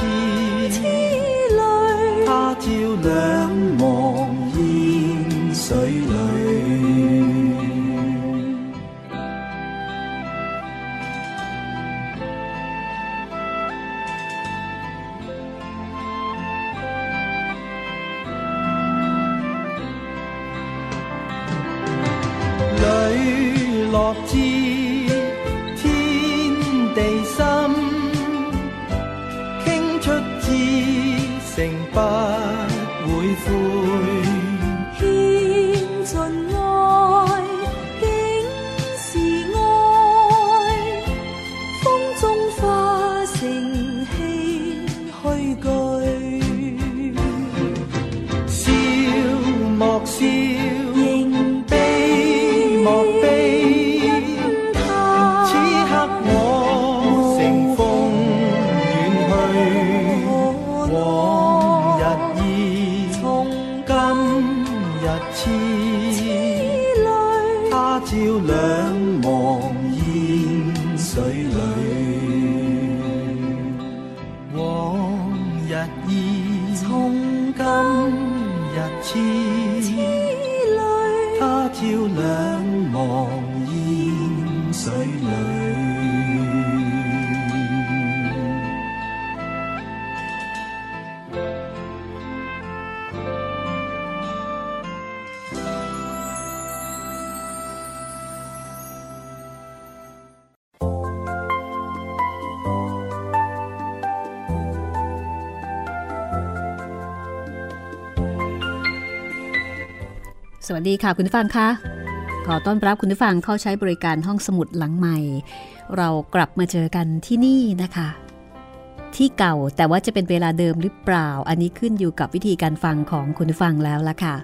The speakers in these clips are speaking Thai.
心。 สวัสดีค่ะคุณผู้ฟังคะขอต้อนรับคุณผู้ฟังเข้าใช้บริการห้องสมุดหลังใหม่ เรากลับมาเจอกันที่นี่นะคะ ที่เก่าแต่ว่าจะเป็นเวลาเดิมหรือเปล่า อันนี้ขึ้นอยู่กับวิธีการฟังของคุณผู้ฟังแล้วล่ะค่ะ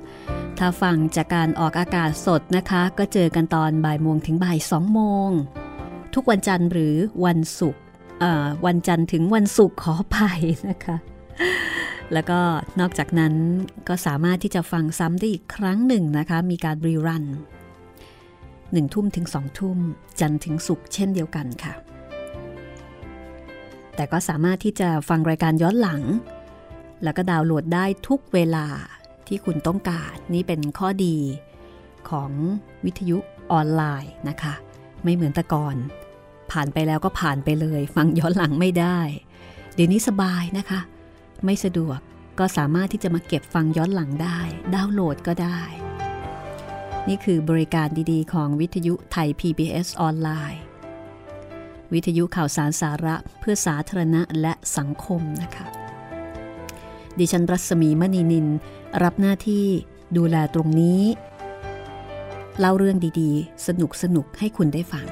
ถ้าฟังจากการออกอากาศสดนะคะ ก็เจอกันตอนบ่ายโมงถึงบ่ายสองโมงทุกวันจันทร์หรือวันศุกร์วันจันทร์ถึงวันศุกร์ขอไปนะคะ แล้วก็นอกจากนั้นก็สามารถที่จะฟังซ้ำได้อีกครั้งหนึ่งนะคะ มีการรีรันหนึ่งทุ่มถึงสองทุ่ม จันทร์ถึงศุกร์เช่นเดียวกันค่ะ แต่ก็สามารถที่จะฟังรายการย้อนหลัง แล้วก็ดาวน์โหลดได้ทุกเวลาที่คุณต้องการนี่เป็นข้อดีของวิทยุออนไลน์นะคะ ไม่เหมือนแต่ก่อน ผ่านไปแล้วก็ผ่านไปเลย ฟังย้อนหลังไม่ได้ เดี๋ยวนี้สบายนะคะ ไม่สะดวกก็สามารถที่จะมาเก็บฟังย้อนหลังได้ ดาวน์โหลดก็ได้ นี่คือบริการดีๆ ของวิทยุไทย PBS ออนไลน์ วิทยุข่าวสารสาระเพื่อสาธารณะและสังคมนะคะ ดิฉันรัศมีมณีนิน รับหน้าที่ดูแลตรงนี้ เล่าเรื่องดีๆ สนุกสนุกให้คุณได้ฟัง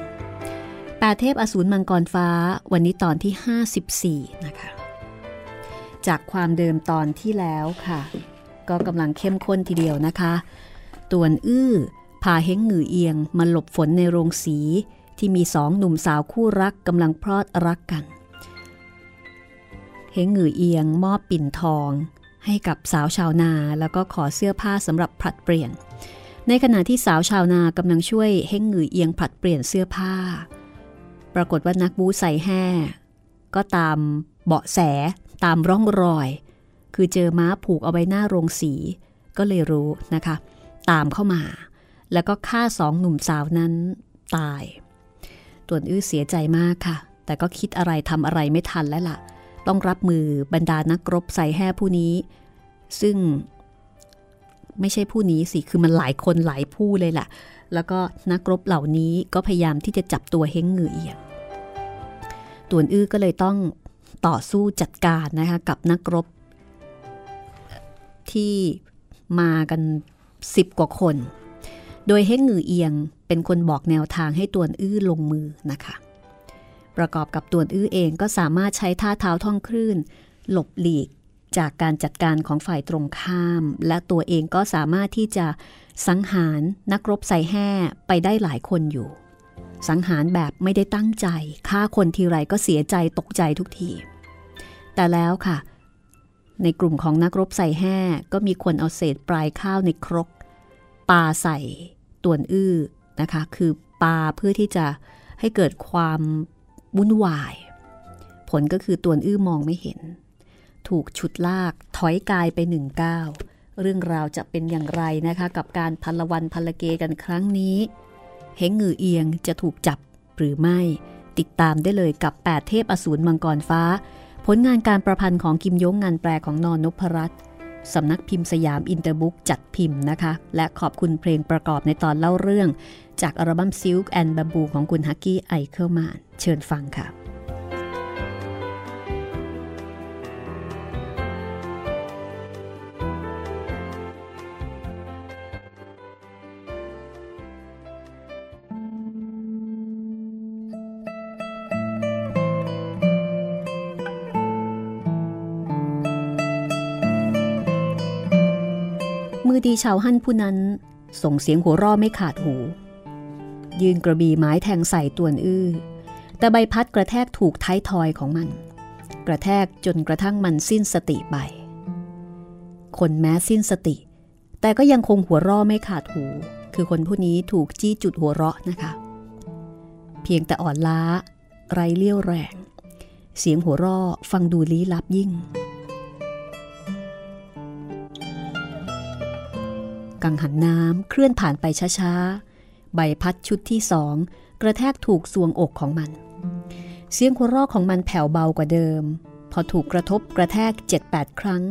แปดเทพอสูรมังกรฟ้าวันนี้ตอนที่ 54 นะคะ จากความเดิมตอนที่แล้วค่ะ ก็กำลังเข้มข้นทีเดียวนะคะ ตวนอื้อพาเฮงหงือเอียงมาหลบฝนในโรงสี ที่มีสองหนุ่มสาวคู่รักกำลังพลอดรักกันเฮงหงือเอียงมอบปิ่นทอง ให้กับสาวชาวนาแล้วก็ขอเสื้อผ้าสำหรับผลัดเปลี่ยน ในขณะที่สาวชาวนากำลังช่วยเฮงหงือเอียงผลัดเปลี่ยนเสื้อผ้า ปรากฏว่านักบูใส่แห่ก็ตามเบาะแส ตามร่องรอย คือเจอม้าผูกเอาไว้หน้าโรงสี ก็เลยรู้นะคะ ตามเข้ามา แล้วก็ฆ่าสองหนุ่มสาวนั้นตายต่วนอื้อเสียใจมากค่ะ แต่ก็คิดอะไรทำอะไรไม่ทันแล้วล่ะ ต้องรับมือบรรดานักรบใส่แห่ผู้นี้ ซึ่งไม่ใช่ผู้นี้สิ คือมันหลายคนหลายผู้เลยล่ะ แล้วก็นักรบเหล่านี้ก็พยายามที่จะจับตัวเฮงเงือเอียงต่วนอื้อก็เลยต้อง ต่อสู้จัดการนะคะกับนักรบ ที่มากันสิบกว่าคน โดยเฮงเหงือเอียงเป็นคนบอกแนวทางให้ตวนอื้อลงมือนะคะ ประกอบกับตวนอื้อเองก็สามารถใช้ท่าเท้าท่องคลื่น หลบหลีกจากการจัดการของฝ่ายตรงข้าม และตัวเองก็สามารถที่จะสังหารนักรบใส่แห่ไปได้หลายคนอยู่ สังหารแบบไม่ได้ตั้งใจฆ่าคนทีไรก็เสียใจตกใจทุกที แต่แล้วค่ะ ในกลุ่มของนักรบใส่แห่ก็มีคนเอาเศษปลายข้าวในครกปาใส่ตวนอื้อนะคะ คือปาเพื่อที่จะให้เกิดความวุ่นวาย ผลก็คือตวนอื้อมองไม่เห็น ถูกฉุดลากถอยกายไปหนึ่งก้าวเรื่องราวจะเป็นอย่างไรนะคะ กับการพันละวันพันละเกกันครั้งนี้เฮงงือเอียงจะถูกจับหรือไม่ ติดตามได้เลยกับ 8 เทพอสูรมังกรฟ้า ผลงานการประพันธ์ของกิมยงงานแปลของนอนนพรัตน์สำนักพิมพ์สยามอินเตอร์บุ๊กจัดพิมพ์นะคะ และขอบคุณเพลงประกอบในตอนเล่าเรื่อง จากอัลบั้ม Silk and Bamboo ของคุณฮักกี้ไอเคิลมานเชิญฟังค่ะ ดีชาวฮั่นผู้นั้น ส่งเสียงหัวร่อไม่ขาดหู ยืนกระบี่ไม้แทงใส่ตวนอื้อ แต่ใบพัดกระแทกถูกท้ายทอยของมัน กระแทกจนกระทั่งมันสิ้นสติไป คนแม้สิ้นสติ แต่ก็ยังคงหัวร่อไม่ขาดหู คือคนผู้นี้ถูกจี้จุดหัวเราะนะคะ เพียงแต่อ่อนล้า ไรเลี้ยวแรง เสียงหัวร่อฟังดูลี้ลับยิ่ง กังหันน้ำเคลื่อนผ่านไปช้าๆ ใบพัดชุดที่สองกระแทกถูกสวงอกของมัน เสียงหัวเราะของมันแผ่วเบากว่าเดิม พอถูกกระทบกระแทก 7-8 ครั้ง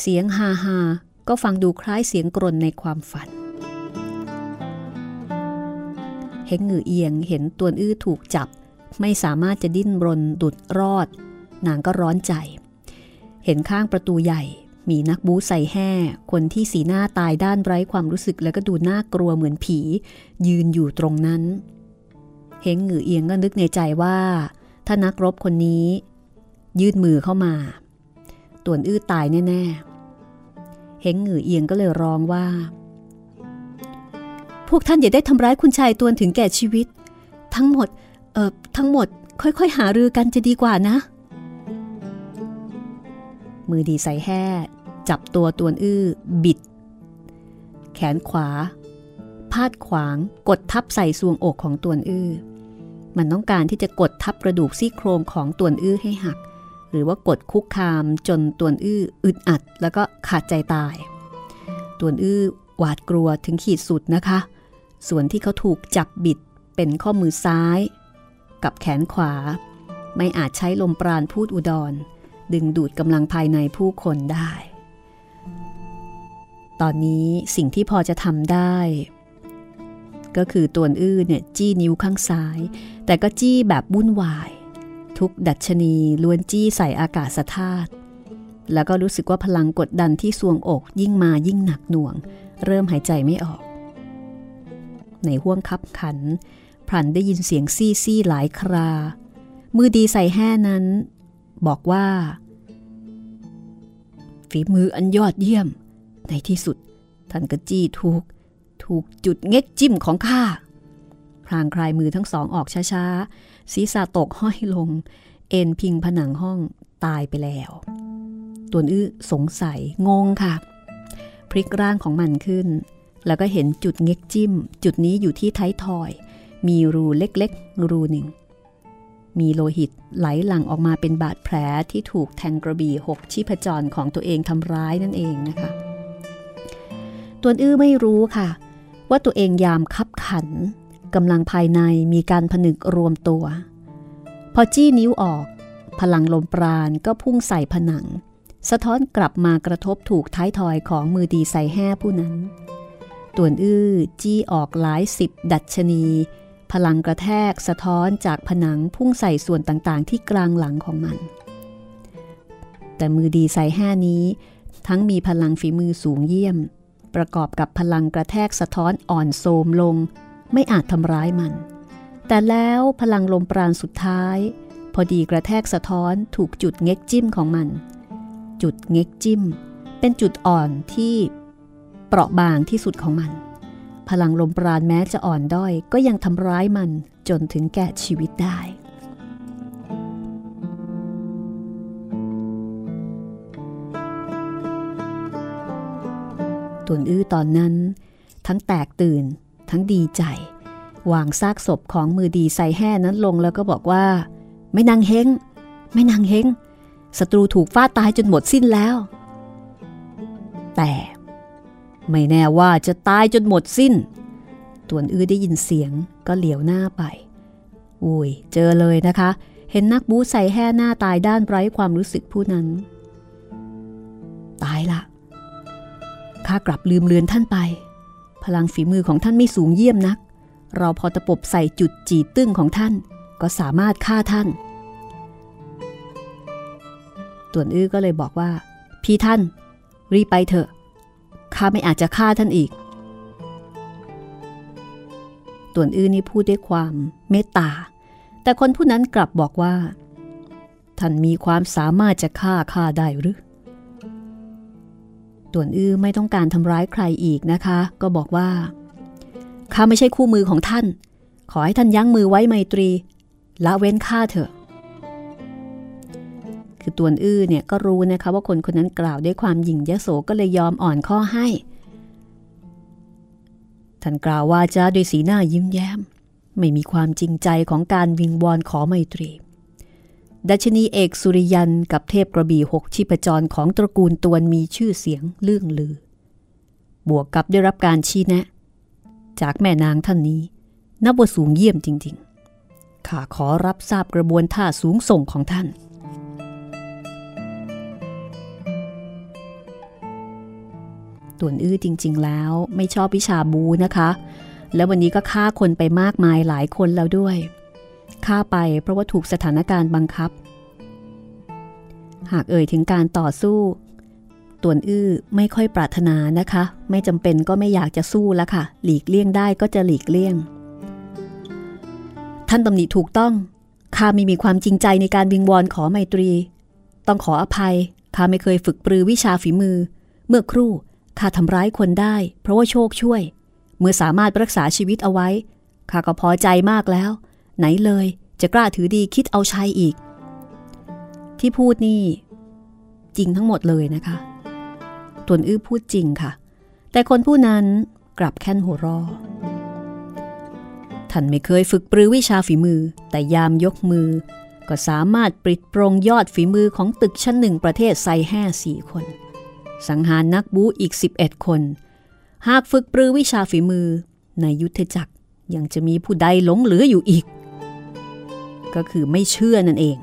เสียงฮาฮาก็ฟังดูคล้ายเสียงกรนในความฝันเฮงหงือเอียงเห็นตัวอื้อถูกจับ ไม่สามารถจะดิ้นรนดุดรอด นางก็ร้อนใจ เห็นข้างประตูใหญ่ มีนักบูใส่แห่ คนที่สีหน้าตายด้านไร้ความรู้สึกแล้วก็ดูน่ากลัวเหมือนผี ยืนอยู่ตรงนั้น เฮงหงือเอียงก็นึกในใจว่า ถ้านักรบคนนี้ ยืดมือเข้ามาต่วนอื้อตายแน่ๆเฮงหงือเอียงก็เลยร้องว่า พวกท่านอย่าได้ทำร้ายคุณชายตวนถึงแก่ชีวิต ทั้งหมด เอ่อทั้งหมด ค่อยๆ หารือกันจะดีกว่านะมือดีใส่แห่ จับตัวตวนอื้อ บิด แขนขวา พาดขวางกดทับใส่ซวงอกของตวนอื้อ มันต้องการที่จะกดทับกระดูกซี่โครงของตวนอื้อให้หัก หรือว่ากดคุกคามจนตวนอื้ออึดอัด แล้วก็ขาดใจตาย ตวนอื้อหวาดกลัวถึงขีดสุดนะคะ ส่วนที่เขาถูกจับบิดเป็นข้อมือซ้าย กับแขนขวา ไม่อาจใช้ลมปราณพูดอุดร ดึงดูดกำลังภายในผู้คนได้ ตอนนี้สิ่งที่พอจะทำได้ ก็คือตัวอื้อเนี่ยจี้นิ้วข้างซ้าย แต่ก็จี้แบบวุ่นวาย ทุกดัชนีล้วนจี้ใส่อากาศธาตุแล้วก็รู้สึกว่าพลังกดดันที่สวงอกยิ่งมายิ่งหนักหน่วง เริ่มหายใจไม่ออก ในห้วงคับขันพลันได้ยินเสียงซี่ซี่หลายครา มือดีใส่แห่นั้น บอกว่า ฝีมืออันยอดเยี่ยม ในที่สุด ท่านก็จี้ถูก ถูกจุดเง็กจิ้มของข้าพรางคลายมือทั้งสองออกช้าๆ ศีรษะตกห้อยลง เอ็นพิงผนังห้องตายไปแล้วตัวอื้อสงสัยงงค่ะ พลิกร่างของมันขึ้น แล้วก็เห็นจุดเง็กจิ้ม จุดนี้อยู่ที่ท้ายทอย มีรูเล็กๆ รูหนึ่ง มีโลหิตไหลหลั่งออกมาเป็นบาดแผลที่ถูกแทงกระบี่หกชีพจรของตัวเองทำร้ายนั่นเองนะคะ ตัวอื้อไม่รู้ค่ะ ว่าตัวเองยามคับขันกำลังภายในมีการผนึกรวมตัว พอจี้นิ้วออก พลังลมปราณก็พุ่งใส่ผนัง สะท้อนกลับมากระทบถูกท้ายทอยของมือดีใส่แห่ผู้นั้นต่วนอื้อจี้ออกหลายสิบดัชนี พลังกระแทกสะท้อนจากผนังพุ่งใส่ส่วนต่างๆ ที่กลางหลังของมัน แต่มือดีใส่แห่นี้ ทั้งมีพลังฝีมือสูงเยี่ยม ประกอบกับพลังกระแทกสะท้อนอ่อนโทมลง ไม่อาจทำร้ายมัน แต่แล้วพลังลมปราณสุดท้าย พอดีกระแทกสะท้อนถูกจุดเง็กจิ้มของมัน จุดเง็กจิ้ม เป็นจุดอ่อนที่เปราะบางที่สุดของมัน พลังลมปราณแม้จะอ่อนด้อยก็ยังทำร้ายมันจนถึงแก่ชีวิตได้ ตวนอื้อตอนนั้น ทั้งแตกตื่น ทั้งดีใจ วางซากศพของมือดีใส่แห่นั้นลงแล้วก็บอกว่า ไม่นางเฮงไม่นางเฮงศัตรูถูกฟาดตายจนหมดสิ้นแล้ว แต่ไม่แน่ว่าจะตายจนหมดสิ้น ตวนอื้อได้ยินเสียงก็เหลียวหน้าไป อุ้ย เจอเลยนะคะ เห็นนักบูใส่แห่หน้าตายด้านไร้ความรู้สึกผู้นั้น ตายละ ข้ากลับลืมเลือนท่านไป พลังฝีมือของท่านไม่สูงเยี่ยมนัก เราพอตะปบใส่จุดจีตึ้งของท่าน ก็สามารถฆ่าท่าน ต่วนอื้อก็เลยบอกว่า พี่ท่าน รีไปเถอะข้าไม่อาจจะฆ่าท่านอีก ต่วนอื้อนี่พูดด้วยความเมตตา แต่คนผู้นั้นกลับบอกว่า ท่านมีความสามารถจะฆ่าข้าได้หรือ ต่วนอื้อไม่ต้องการทำร้ายใครอีกนะคะ ก็บอกว่าข้าไม่ใช่คู่มือของท่าน ขอให้ท่านยั้งมือไว้ไมตรีละเว้นข้าเถอะ คือต่วนอื้อเนี่ยก็รู้นะคะว่าคนคนนั้นกล่าวด้วยความหยิ่งยโสก็เลยยอมอ่อนข้อให้ ท่านกล่าวว่าจะด้วยสีหน้ายิ้มแย้ม ไม่มีความจริงใจของการวิงวอนขอไมตรี ดัชนีเอกสุริยันกับเทพกระบี่หกชิปจรของตระกูลตวนมีชื่อเสียงเลื่องลือ บวกกับได้รับการชี้แนะ จากแม่นางท่านนี้ นับว่าสูงเยี่ยมจริงๆ ข้าขอรับทราบกระบวนท่าสูงส่งของท่าน ตวนอื้อจริง ๆ แล้วไม่ชอบวิชาบูนะคะ แล้ววันนี้ก็ฆ่าคนไปมากมายหลายคนแล้วด้วย ฆ่าไปเพราะว่าถูกสถานการณ์บังคับ หากเอ่ยถึงการต่อสู้ต่วนอื้อไม่ค่อยปรารถนานะคะ ไม่จำเป็นก็ไม่อยากจะสู้แล้วค่ะ หลีกเลี่ยงได้ก็จะหลีกเลี่ยง ท่านตำหนิถูกต้องข้าไม่มีความจริงใจในการวิงวอนขอไมตรี ต้องขออภัยข้าไม่เคยฝึกปรือวิชาฝีมือ เมื่อครู่ข้าทำร้ายคนได้ เพราะว่าโชคช่วย เมื่อสามารถรักษาชีวิตเอาไว้ข้าก็พอใจมากแล้ว ไหนเลยจะกล้าถือดีคิดเอาชัยอีก ที่พูดนี่ จริงทั้งหมดเลยนะคะตวนอื้อพูดจริงค่ะ แต่คนผู้นั้นกลับแค่นหัวรอท่านไม่เคยฝึกปรือวิชาฝีมือ แต่ยามยกมือ ก็สามารถปริดโปรงยอดฝีมือของตึกชั้นหนึ่งประเทศไซแห่สี่คน สังหารนักบูอีก 11 คน หากฝึกปรือวิชาฝีมือ ในยุทธจักรยังจะมีผู้ใดหลงเหลืออยู่อีก ก็คือไม่เชื่อนั่นเอง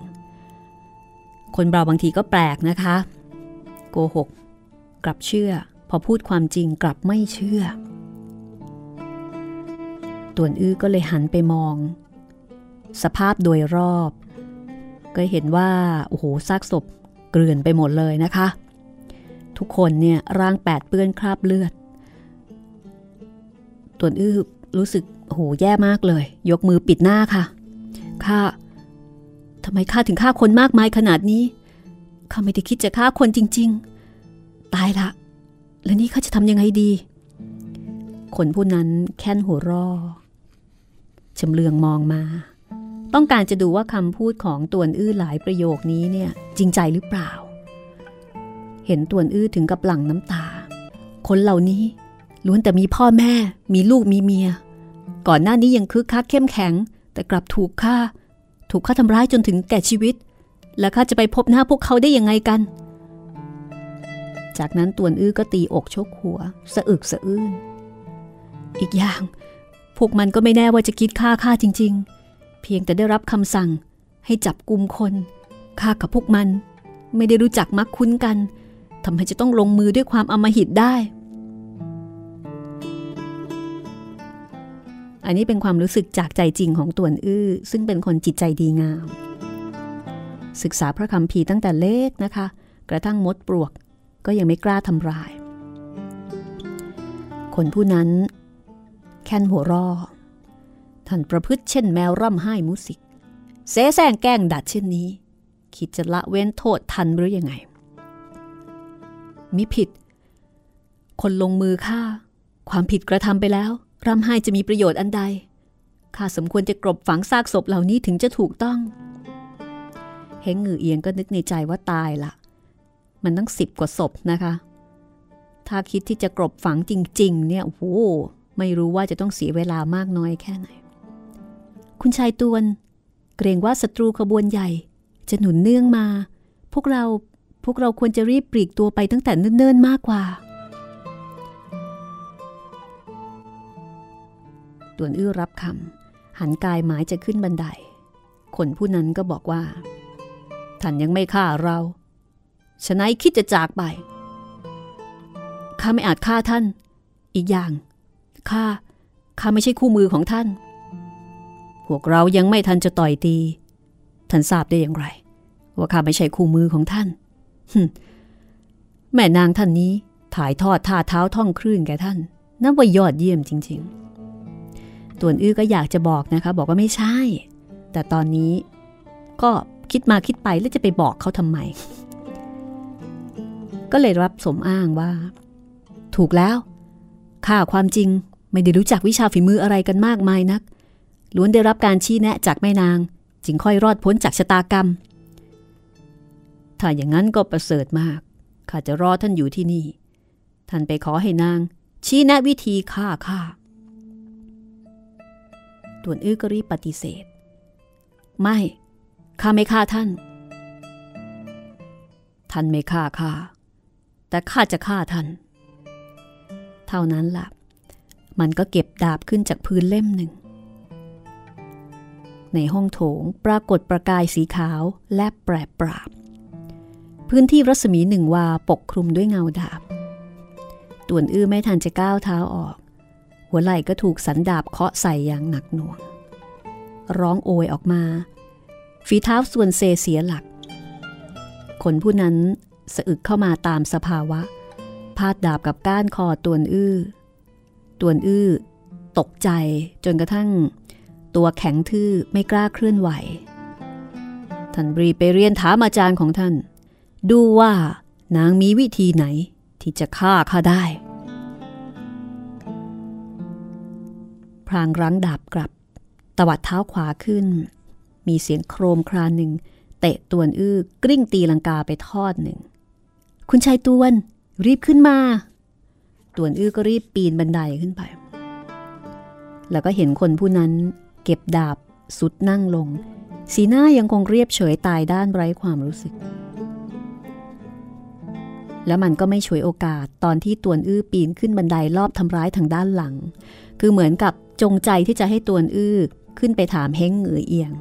คนเราบางทีก็แปลกนะคะ โกหก กลับเชื่อ พอพูดความจริงกลับไม่เชื่อ ต่วนอื้อก็เลยหันไปมอง สภาพโดยรอบ ก็เห็นว่า โอ้โหซากศพเกลื่อนไปหมดเลยนะคะ ทุกคนเนี่ยร่างแปดเปื้อนคราบเลือดต่วนอื้อรู้สึกโหแย่มากเลย ยกมือปิดหน้าค่ะข้า ทำไมข้าถึงฆ่าคนมากมายขนาดนี้ ข้าไม่ได้คิดจะฆ่าคนจริง ๆ ตายละ แล้วนี่ข้าจะทำยังไงดี คนผู้นั้นแค้นหัวรอชำเลืองมองมา ต้องการจะดูว่าคำพูดของตวนอื้อหลายประโยคนี้เนี่ยจริงใจหรือเปล่า เห็นตวนอื้อถึงกับหลั่งน้ำตา คนเหล่านี้ล้วนแต่มีพ่อแม่ มีลูกมีเมีย ก่อนหน้านี้ยังคึกคักเข้มแข็ง แต่กลับถูกฆ่า ถูกฆ่าทำร้ายจนถึงแก่ชีวิต และข้าจะไปพบหน้าพวกเขาได้ยังไงกัน จากนั้นตวนอื้อก็ตีอกชกหัว สะอึกสะอื้น อีกอย่าง พวกมันก็ไม่แน่ว่าจะคิดฆ่าข้าจริง ๆ เพียงแต่ได้รับคำสั่งให้จับกลุ่มคนข้ากับพวกมัน ไม่ได้รู้จักมักคุ้นกันทำให้จะต้องลงมือด้วยความอมหิตได้ อันนี้เป็นความรู้สึกจากใจจริงของตวนอื้อ ซึ่งเป็นคนจิตใจดีงาม ศึกษาพระคำพีตั้งแต่เล็กนะคะ กระทั่งมดปลวกก็ยังไม่กล้าทำร้าย คนผู้นั้น แค้นหัวรอท่านประพฤติเช่นแมวร่ำไห้มุสิก เสแสร้งแกล้งดัดเช่นนี้ คิดจะละเว้นโทษทันหรือยังไง มิผิด คนลงมือฆ่า ความผิดกระทำไปแล้ว ร่ำไห้จะมีประโยชน์อันใด ข้าสมควรจะกรบฝังซากศพเหล่านี้ถึงจะถูกต้อง เฮงหงือเอียงก็นึกในใจว่าตายละ มันตั้งสิบกว่าศพนะคะ ถ้าคิดที่จะกรบฝังจริง ๆ เนี่ย โอ้โห ไม่รู้ว่าจะต้องเสียเวลามากน้อยแค่ไหน คุณชายตวน เกรงว่าศัตรูขบวนใหญ่ จะหนุนเนื่องมา พวกเราพวกเราควรจะรีบปลีกตัวไปตั้งแต่เนิ่นๆมากกว่า ตวนอื้อรับคำหันกายหมายจะขึ้นบันได คนผู้นั้นก็บอกว่า ท่านยังไม่ฆ่าเราฉนั้นคิดจะจากไป ข้าไม่อาจฆ่าท่าน อีกอย่าง ข้า ข้าไม่ใช่คู่มือของท่าน พวกเรายังไม่ทันจะต่อยตี ท่านทราบได้อย่างไร ว่าข้าไม่ใช่คู่มือของท่าน แม่นางท่านนี้ถ่ายทอดท่าเท้าท่องคลื่นแก่ท่าน นับว่ายอดเยี่ยมจริง ๆ ตัวนอื้อก็อยากจะบอกนะคะ บอกว่าไม่ใช่ แต่ตอนนี้ก็คิดมาคิดไปแล้วจะไปบอกเขาทำไม ก็เลยรับสมอ้างว่า ถูกแล้วข้าความจริงไม่ได้รู้จักวิชาฝีมืออะไรกันมากมายนัก ล้วนได้รับการชี้แนะจากแม่นาง จึงค่อยรอดพ้นจากชะตากรรม ถ้าอย่างนั้นก็ประเสริฐมากข้าจะรอท่านอยู่ที่นี่ ท่านไปขอให้นาง ชี้แนะวิธีฆ่าข้า ตวนอื้อก็รีบปฏิเสธ ไม่ข้าไม่ฆ่าท่าน ท่านไม่ฆ่าข้าแต่ข้าจะฆ่าท่าน เท่านั้นละ่ะ มันก็เก็บดาบขึ้นจากพื้นเล่มหนึ่ง ในห้องโถงปรากฏประกายสีขาวและแปรปราบ พื้นที่รัศมีหนึ่งวาปกคลุมด้วยเงาดาบต่วนอื้อไม่ทันจะก้าวเท้าออก หัวไหล่ก็ถูกสันดาบเคาะใส่อย่างหนักหน่วง ร้องโอยออกมา ฝีเท้าส่วนเซเสียหลัก คนผู้นั้นสะอึกเข้ามาตามสภาวะ พาดดาบกับก้านคอตวนอื้อตวนอื้อ ตกใจจนกระทั่ง ตัวแข็งทื่อไม่กล้าเคลื่อนไหว ท่านรีไปเรียนถามอาจารย์ของท่าน ดูว่านางมีวิธีไหนที่จะฆ่าข้าได้ พรางรั้งดาบกลับ ตวัดเท้าขวาขึ้น มีเสียงโครมครานหนึ่ง เตะตวนอื้อกลิ้งตีลังกาไปทอดหนึ่ง คุณชายตวน รีบขึ้นมา ตวนอื้อก็รีบปีนบันไดขึ้นไป แล้วก็เห็นคนผู้นั้น เก็บดาบสุดนั่งลง สีหน้ายังคงเรียบเฉยตายด้านไร้ความรู้สึกแล้วมันก็ไม่ฉวยโอกาสตอนที่ตวนอื้อปีนขึ้นบันไดรอบทำร้ายทางด้านหลัง คือเหมือนกับ จงใจที่จะให้ตวนอื้อขึ้นไปถามเฮงเหงือเอียง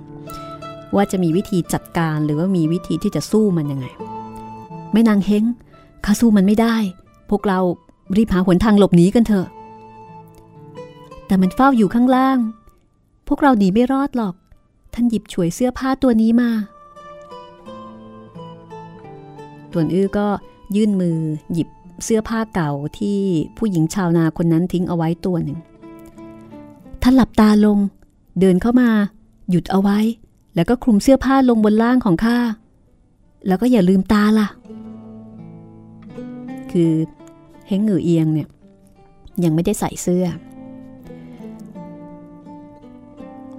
ว่าจะมีวิธีจัดการหรือว่ามีวิธีที่จะสู้มันยังไง ไม่นางเฮงข้าสู้มันไม่ได้ พวกเรารีบหาหนทางหลบหนีกันเถอะ แต่มันเฝ้าอยู่ข้างล่าง พวกเราหนีไม่รอดหรอก ท่านหยิบฉวยเสื้อผ้าตัวนี้มาตวนอื้อก็ยื่นมือหยิบเสื้อผ้าเก่าที่ผู้หญิงชาวนาคนนั้นทิ้งเอาไว้ตัวหนึ่ง ท่านหลับตาลง เดินเข้ามา หยุดเอาไว้ แล้วก็คลุมเสื้อผ้าลงบนล่างของข้า แล้วก็อย่าลืมตาล่ะ คือเฮงเหงือเอียงเนี่ย ยังไม่ได้ใส่เสื้อ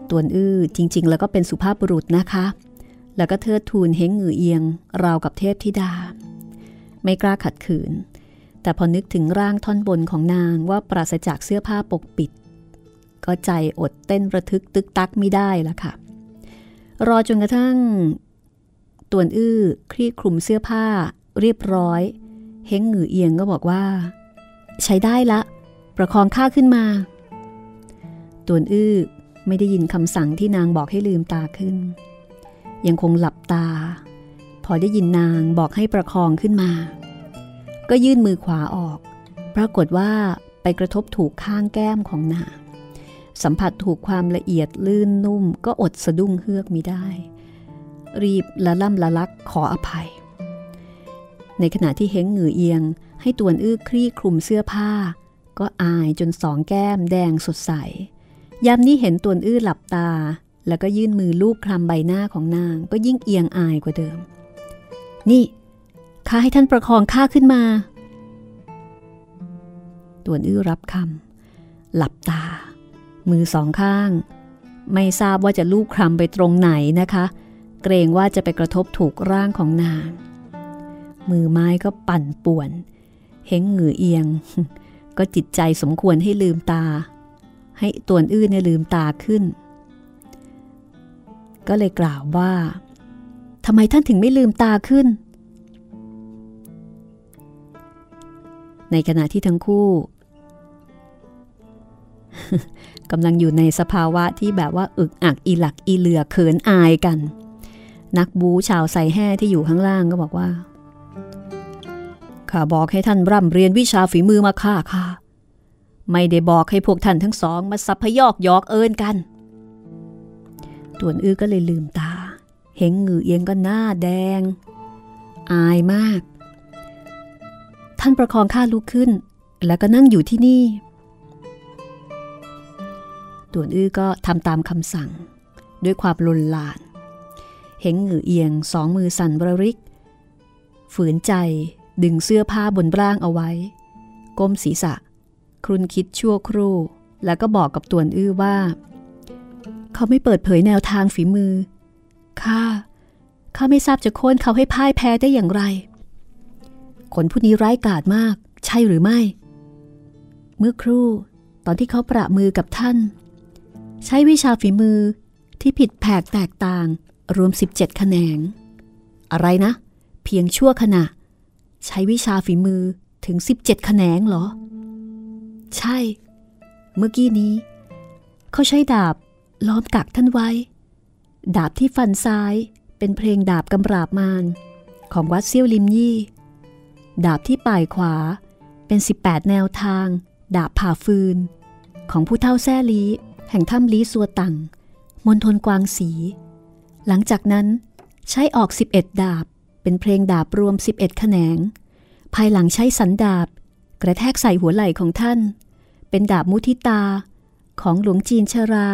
ตวนอื้อจริง ๆ แล้วก็เป็นสุภาพบุรุษนะคะ แล้วก็เทิดทูนเฮงเหงือเอียง ราวกับเทพธิดา ไม่กล้าขัดขืน แต่พอนึกถึงร่างท่อนบนของนางว่าปราศจากเสื้อผ้าปกปิด ก็ใจอดเต้นระทึกตึกตักไม่ได้ละค่ะ รอจนกระทั่ง ตวนอื้อคลี่คลุมเสื้อผ้า เรียบร้อย เฮงหงือเอียงก็บอกว่า ใช้ได้ละ ประคองข้าขึ้นมา ตวนอื้อไม่ได้ยินคำสั่งที่นางบอกให้ลืมตาขึ้น ยังคงหลับตา พอได้ยินนางบอกให้ประคองขึ้นมา ก็ยื่นมือขวาออก ปรากฏว่าไปกระทบถูกข้างแก้มของนาง สัมผัสถูกความละเอียดลื่นนุ่ม ก็อดสะดุ้งเฮือกมิได้ รีบละล่ำละลักขออภัย ในขณะที่เฮงเหงือเอียง ให้ตวนอื้อคลี่คลุมเสื้อผ้า ก็อายจนสองแก้มแดงสดใสยามนี้เห็นตวนอื้อหลับตา แล้วก็ยื่นมือลูบคลำใบหน้าของนาง ก็ยิ่งเอียงอายกว่าเดิม นี่ข้าให้ท่านประคองข้าขึ้นมา ตวนอื้อรับคำหลับตา มือสองข้าง ไม่ทราบว่าจะลูบคลำไปตรงไหนนะคะ เกรงว่าจะไปกระทบถูกร่างของนาง มือไม้ก็ปั่นป่วน เห็งหงือเอียง ก็จิตใจสมควรให้ลืมตา ให้ตัวอื้อเนี่ยลืมตาขึ้น ก็เลยกล่าวว่าทำไมท่านถึงไม่ลืมตาขึ้น ในขณะที่ทั้งคู่ กำลังอยู่ในสภาวะที่แบบว่าอึกอักอีหลักอีเหลือเขินอายกัน นักบูชาวใส่แห่ที่อยู่ข้างล่างก็บอกว่า ข้าบอกให้ท่านร่ำเรียนวิชาฝีมือมาฆ่าข้าไม่ได้บอกให้พวกท่านทั้งสองมาสัพพยอกยอกเอินกันตวนอื้อก็เลยลืมตา เห็นงือเอียงก็หน้าแดง อายมาก ท่านประคองข้าลุกขึ้น แล้วก็นั่งอยู่ที่นี่ ตวนอื้อก็ทำตามคำสั่ง ด้วยความลนลาน เห็นงือเอียงสองมือสั่นบริก ฝืนใจดึงเสื้อผ้าบนร่างเอาไว้ ก้มศีรษะ ครุนคิดชั่วครู่ แล้วก็บอกกับตวนอื้อว่า เขาไม่เปิดเผยแนวทางฝีมือข้าข้าไม่ทราบจะโค่นเขาให้พ่ายแพ้ได้อย่างไร คนผู้นี้ร้ายกาจมาก ใช่หรือไม่ เมื่อครู่ตอนที่เขาประมือกับท่าน ใช้วิชาฝีมือที่ผิดแผกแตกต่างรวม 17 แขนง อะไรนะ เพียงชั่วขณะ ใช้วิชาฝีมือถึง 17 แขนงเหรอ ใช่ เมื่อกี้นี้ เขาใช้ดาบล้อมกักท่านไว้ ดาบที่ฟันซ้ายเป็นเพลงดาบกำราบมารของวัดเซี่ยวลิมยี่ ดาบที่ปลายขวาเป็น 18 แนวทาง ดาบผ่าฟืน ของผู้เท่าแซ่ลี แห่งถ้ำลีสัวตังมณฑลกวางสี หลังจากนั้นใช้ออก 11 ดาบ เป็นเพลงดาบรวม 11 แขนง ภายหลังใช้สันดาบ กระแทกใส่หัวไหล่ของท่าน เป็นดาบมุทิตา ของหลวงจีนชรา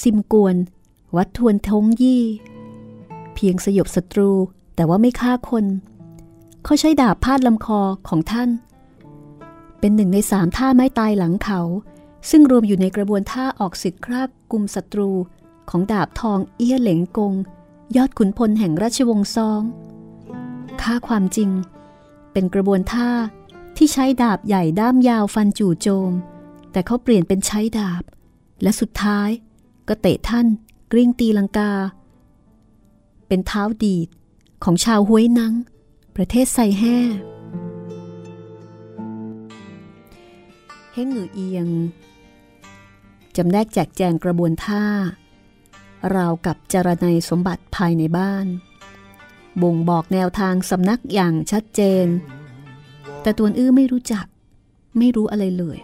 ซิมกวน วัดทวนทงยี่ เพียงสยบศัตรูแต่ว่าไม่ฆ่าคน เขาใช้ดาบพาดลำคอของท่าน เป็นหนึ่งในสามท่าไม้ตายหลังเขา ซึ่งรวมอยู่ในกระบวนท่าออกศึกคราบกลุ่มศัตรูของดาบทองเอี้ยเหลงกง ยอดขุนพลแห่งราชวงศ์ซองค่าความจริง เป็นกระบวนท่าที่ใช้ดาบใหญ่ด้ามยาวฟันจู่โจม แต่เขาเปลี่ยนเป็นใช้ดาบ และสุดท้ายก็เตะท่านกริ้งตีลังกา เป็นเท้าดีดของชาวห้วยนัง ประเทศไซแห่เฮงหงือเอียง จำแนกแจกแจงกระบวนท่า ราวกับจารณัยสมบัติภายในบ้าน บ่งบอกแนวทางสำนักอย่างชัดเจน แต่ตัวอื้อไม่รู้จัก ไม่รู้อะไรเลย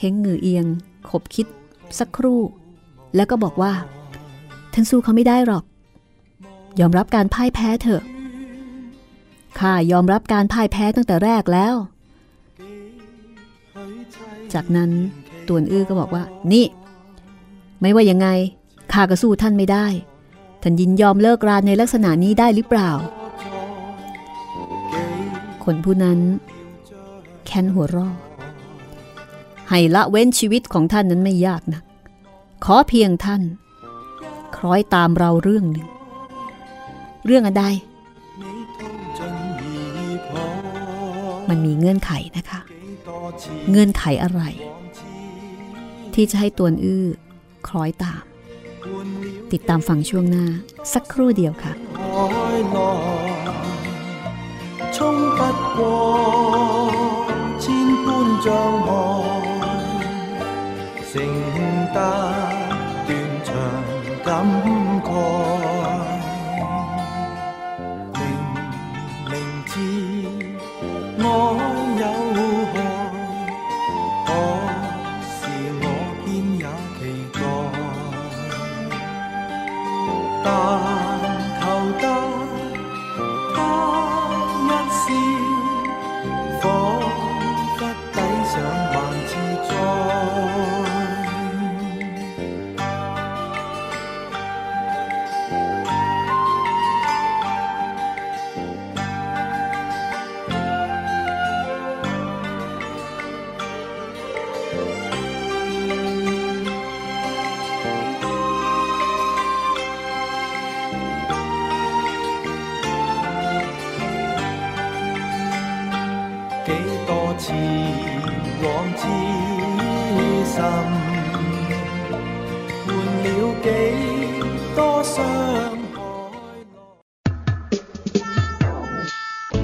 เฮงเหงือเอียง ขบคิด สักครู่ แล้วก็บอกว่าท่านสู้เขาไม่ได้หรอก ยอมรับการพ่ายแพ้เถอะข้ายอมรับการพ่ายแพ้ตั้งแต่แรกแล้ว จากนั้น ตวนอื้อก็บอกว่า นี่ ไม่ว่ายังไงข้าก็สู้ท่านไม่ได้ ท่านยินยอมเลิกราในลักษณะนี้ได้หรือเปล่า คนผู้นั้น แค้นหัวรอให้ละเว้นชีวิตของท่านนั้นไม่ยากนะขอเพียงท่าน คล้อยตามเราเรื่องหนึ่ง เรื่องอะไรมันมีเงื่อนไขนะคะ เงื่อนไขอะไร ที่จะให้ตัวอื้อคล้อยตาม ติดตามฟังช่วงหน้า สักครู่เดียวค่ะ冲不过千般障碍，承得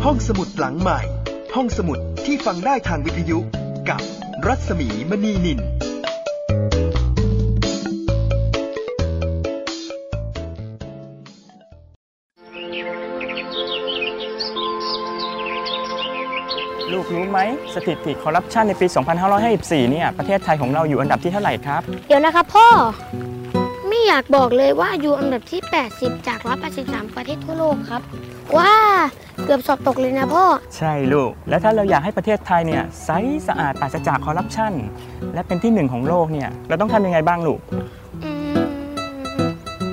ห้องสมุดหลังใหม่ ห้องสมุดที่ฟังได้ทางวิทยุกับรัศมีมณีนินลูกรู้ไหมสถิติคอร์รัปชันในปี 2554 เนี่ย ประเทศไทยของเราอยู่อันดับที่เท่าไหร่ครับ เดี๋ยวนะครับพ่อไม่ อยากบอกเลยว่าอยู่อันดับที่ 80 จาก 183 ประเทศทั่วโลกครับ ว้า เกือบสอบตกเลยนะพ่อ ใช่ลูก แล้วถ้าเราอยากให้ประเทศไทยเนี่ยใสสะอาดปราศจากคอร์รัปชันและเป็นที่หนึ่งของโลกเนี่ย เราต้องทำยังไงบ้างลูก อืม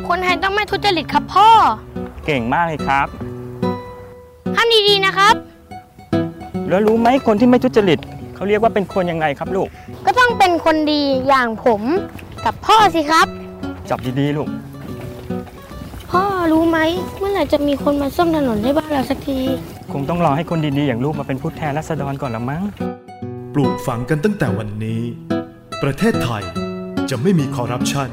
คนไทยต้องไม่ทุจริตครับพ่อ เก่งมากเลยครับทำดีๆนะครับ แล้วรู้ไหมคนที่ไม่ทุจริตเขาเรียกว่าเป็นคนยังไงครับลูก ก็ต้องเป็นคนดีอย่างผมกับพ่อสิครับ จับดีๆลูก พ่อรู้ไหมเมื่อไหร่จะมีคนมาซ่อมถนนให้บ้านเราสักที คงต้องรอให้คนดีๆอย่างลูกมาเป็นผู้แทนรัษฎรก่อนละมั้ง ปลูกฝังกันตั้งแต่วันนี้ ประเทศไทยจะไม่มีคอร์รัปชัน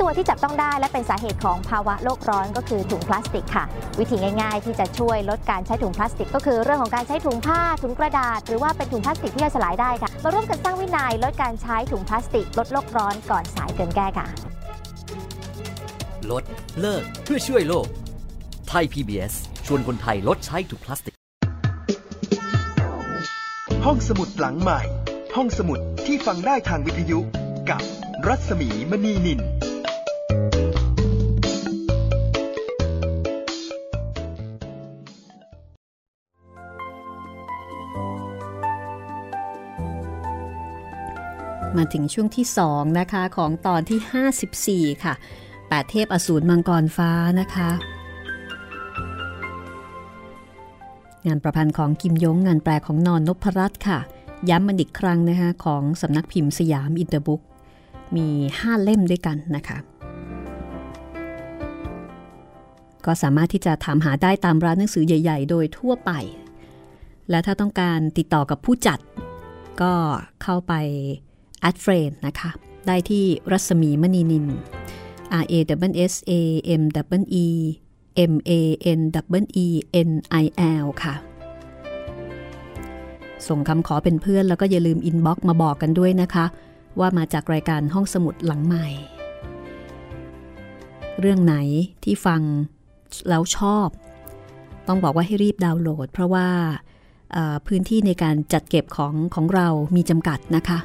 ตัวที่จับต้องได้และเป็นสาเหตุของภาวะโลกร้อนก็คือถุงพลาสติกค่ะ วิธีง่าย ๆ ที่จะช่วยลดการใช้ถุงพลาสติก ก็คือเรื่องของการใช้ถุงผ้าถุงกระดาษ หรือว่าเป็นถุงพลาสติกที่ย่อยสลายได้ค่ะมาร่วมกันสร้างวินัยลดการใช้ถุงพลาสติก ลดโลกร้อนก่อนสายเกินแก้ค่ะ ลดเลิกเพื่อช่วยโลก ไทย PBS ชวนคนไทยลดใช้ถุงพลาสติก ห้องสมุดหลังใหม่ ห้องสมุดที่ฟังได้ทางวิทยุ กับรัศมีมณีนิน มาถึงช่วงที่ 2 นะคะ ของตอนที่ 54 ค่ะแปดเทพอสูรมังกรฟ้านะคะ งานประพันธ์ของกิมยงงานแปลของนอนนพรัตน์ค่ะ ย้ำมันอีกครั้งนะคะ ของสำนักพิมพ์สยามอินเตอร์บุ๊กมี 5 เล่มด้วยกันนะคะ ก็สามารถที่จะถามหาได้ตามร้านหนังสือใหญ่ ๆ โดยทั่วไป และถ้าต้องการติดต่อกับผู้จัดก็เข้าไป add friend นะคะ ได้ที่รัศมีมณีนิล R A W S A M W E M A N W E N I L ค่ะ ส่งคำขอเป็นเพื่อนแล้วก็อย่าลืม inbox มาบอกกันด้วยนะคะ ว่ามาจากรายการห้องสมุดหลังใหม่ เรื่องไหนที่ฟังแล้วชอบ ต้องบอกว่าให้รีบดาวน์โหลด เพราะว่าพื้นที่ในการจัดเก็บของของเรามีจำกัดนะคะ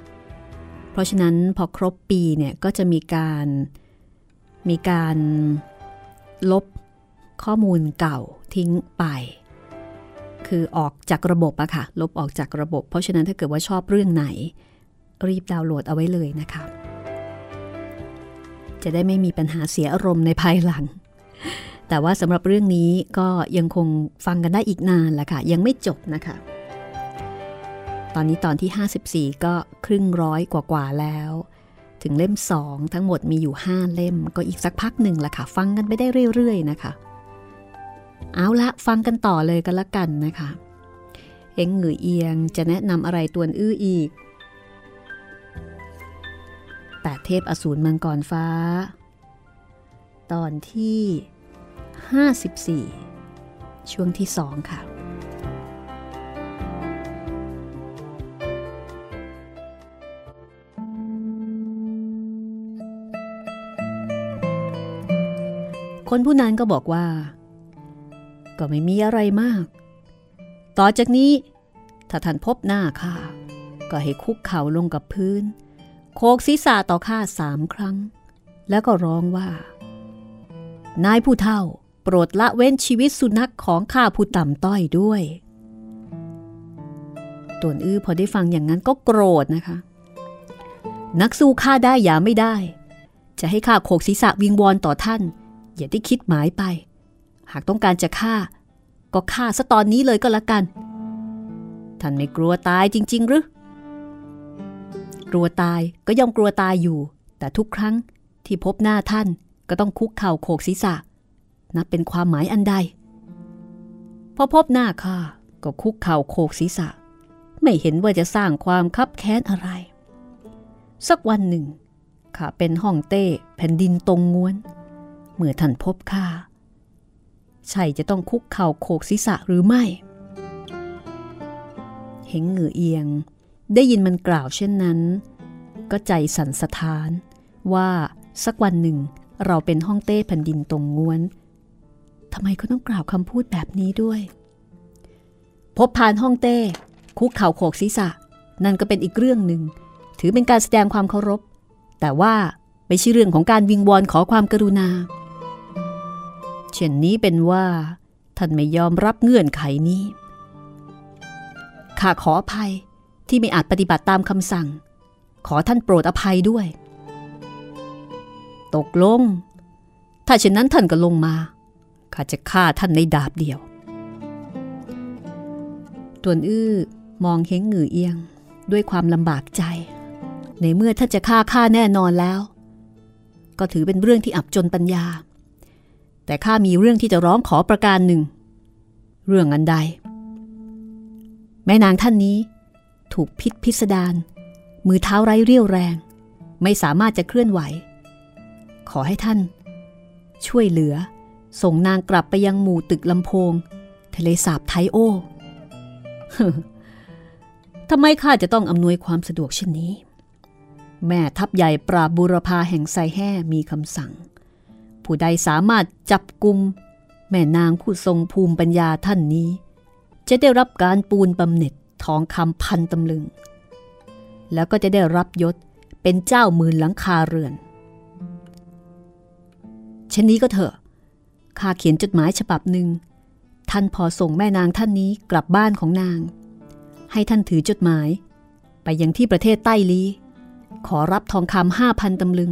เพราะฉะนั้นพอครบปีเนี่ยก็จะมีการมีการลบข้อมูลเก่าทิ้งไป คือออกจากระบบอะค่ะ ลบออกจากระบบ เพราะฉะนั้นถ้าเกิดว่าชอบเรื่องไหน รีบดาวน์โหลดเอาไว้เลยนะคะ จะได้ไม่มีปัญหาเสียอารมณ์ในภายหลัง แต่ว่าสำหรับเรื่องนี้ก็ยังคงฟังกันได้อีกนานแหละค่ะ ยังไม่จบนะคะ ตอนนี้ตอนที่ 54 ก็ครึ่งร้อยกว่าๆแล้ว ถึงเล่ม2ทั้งหมดมีอยู่ 5 เล่มก็อีกสักพักหนึ่งละค่ะ ฟังกันไปได้เรื่อยๆนะคะ เอาละฟังกันต่อเลยกันละกันนะคะเอ็งหงือเอียงจะแนะนำอะไรตัวอื้ออีกแปดเทพอสูรมังกรฟ้า ตอนที่ 54 ช่วงที่สองค่ะ คนผู้นั้นก็บอกว่า ก็ไม่มีอะไรมาก ต่อจากนี้ ถ้าท่านพบหน้าข้าก็ให้คุกเข่าลงกับพื้น โคกศีรษะต่อข้าสามครั้ง แล้วก็ร้องว่า นายผู้เฒ่า โปรดละเว้นชีวิตสุนัขของข้าผู้ต่ำต้อยด้วยตวนอื้อพอได้ฟังอย่างนั้นก็โกรธนะคะ นักสู้ข้าได้อย่าไม่ได้ จะให้ข้าโขกศีรษะวิงวอนต่อท่าน อย่าได้คิดหมายไป หากต้องการจะฆ่า ก็ฆ่าซะตอนนี้เลยก็แล้วกัน ท่านไม่กลัวตายจริง ๆ หรือ กลัวตายก็ย่อมกลัวตายอยู่ แต่ทุกครั้งที่พบหน้าท่านก็ต้องคุกเข่าโขกศีรษะ นับเป็นความหมายอันใด พอพบหน้าข้าก็คุกเข่าโขกศีรษะ ไม่เห็นว่าจะสร้างความคับแค้นอะไร สักวันหนึ่งข้าเป็นห้องเต้แผ่นดินตรงง้วน เมื่อท่านพบข้าใช่จะต้องคุกเข่าโขกศีรษะหรือไม่ เห็นเหงือเอียง ได้ยินมันกล่าวเช่นนั้น ก็ใจสั่นสะท้านว่าสักวันหนึ่งเราเป็นห้องเต้แผ่นดินตรงง้วนทำไมเขาต้องกล่าวคำพูดแบบนี้ด้วย พบผ่านห้องเต้ คุกเข่าโขกศีรษะ นั่นก็เป็นอีกเรื่องหนึ่ง ถือเป็นการแสดงความเคารพ แต่ว่าไม่ใช่เรื่องของการวิงวอนขอความกรุณา เช่นนี้เป็นว่า ท่านไม่ยอมรับเงื่อนไขนี้ ข้าขออภัยที่ไม่อาจปฏิบัติตามคำสั่ง ขอท่านโปรดอภัยด้วย ตกลง ถ้าเช่นนั้นท่านก็ลงมาข้าจะฆ่าท่านในดาบเดียว ตวนอื้อมองเห็งหงือเอียงด้วยความลำบากใจ ในเมื่อท่านจะฆ่าข้าแน่นอนแล้ว ก็ถือเป็นเรื่องที่อับจนปัญญา แต่ข้ามีเรื่องที่จะร้องขอประการหนึ่ง เรื่องอันใด แม่นางท่านนี้ ถูกพิษพิสดารมือเท้าไร้เรี่ยวแรง ไม่สามารถจะเคลื่อนไหว ขอให้ท่าน ช่วยเหลือ ส่งนางกลับไปยังหมู่ตึกลำโพง ทะเลสาบไทโอทำไมข้าจะต้องอำนวยความสะดวกเช่นนี้ แม่ทัพใหญ่ปราบบุรพาแห่งไซแห่มีคำสั่ง ผู้ใดสามารถจับกุม แม่นางผู้ทรงภูมิปัญญาท่านนี้ จะได้รับการปูนบำเหน็จทองคำพันตำลึง แล้วก็จะได้รับยศเป็นเจ้ามื่นหลังคาเรือน เช่นนี้ก็เถอะข้าเขียนจดหมายฉบับหนึ่ง ท่านพอส่งแม่นางท่านนี้กลับบ้านของนาง ให้ท่านถือจดหมาย ไปยังที่ประเทศใต้ลีขอรับทองคำห้าพันตำลึง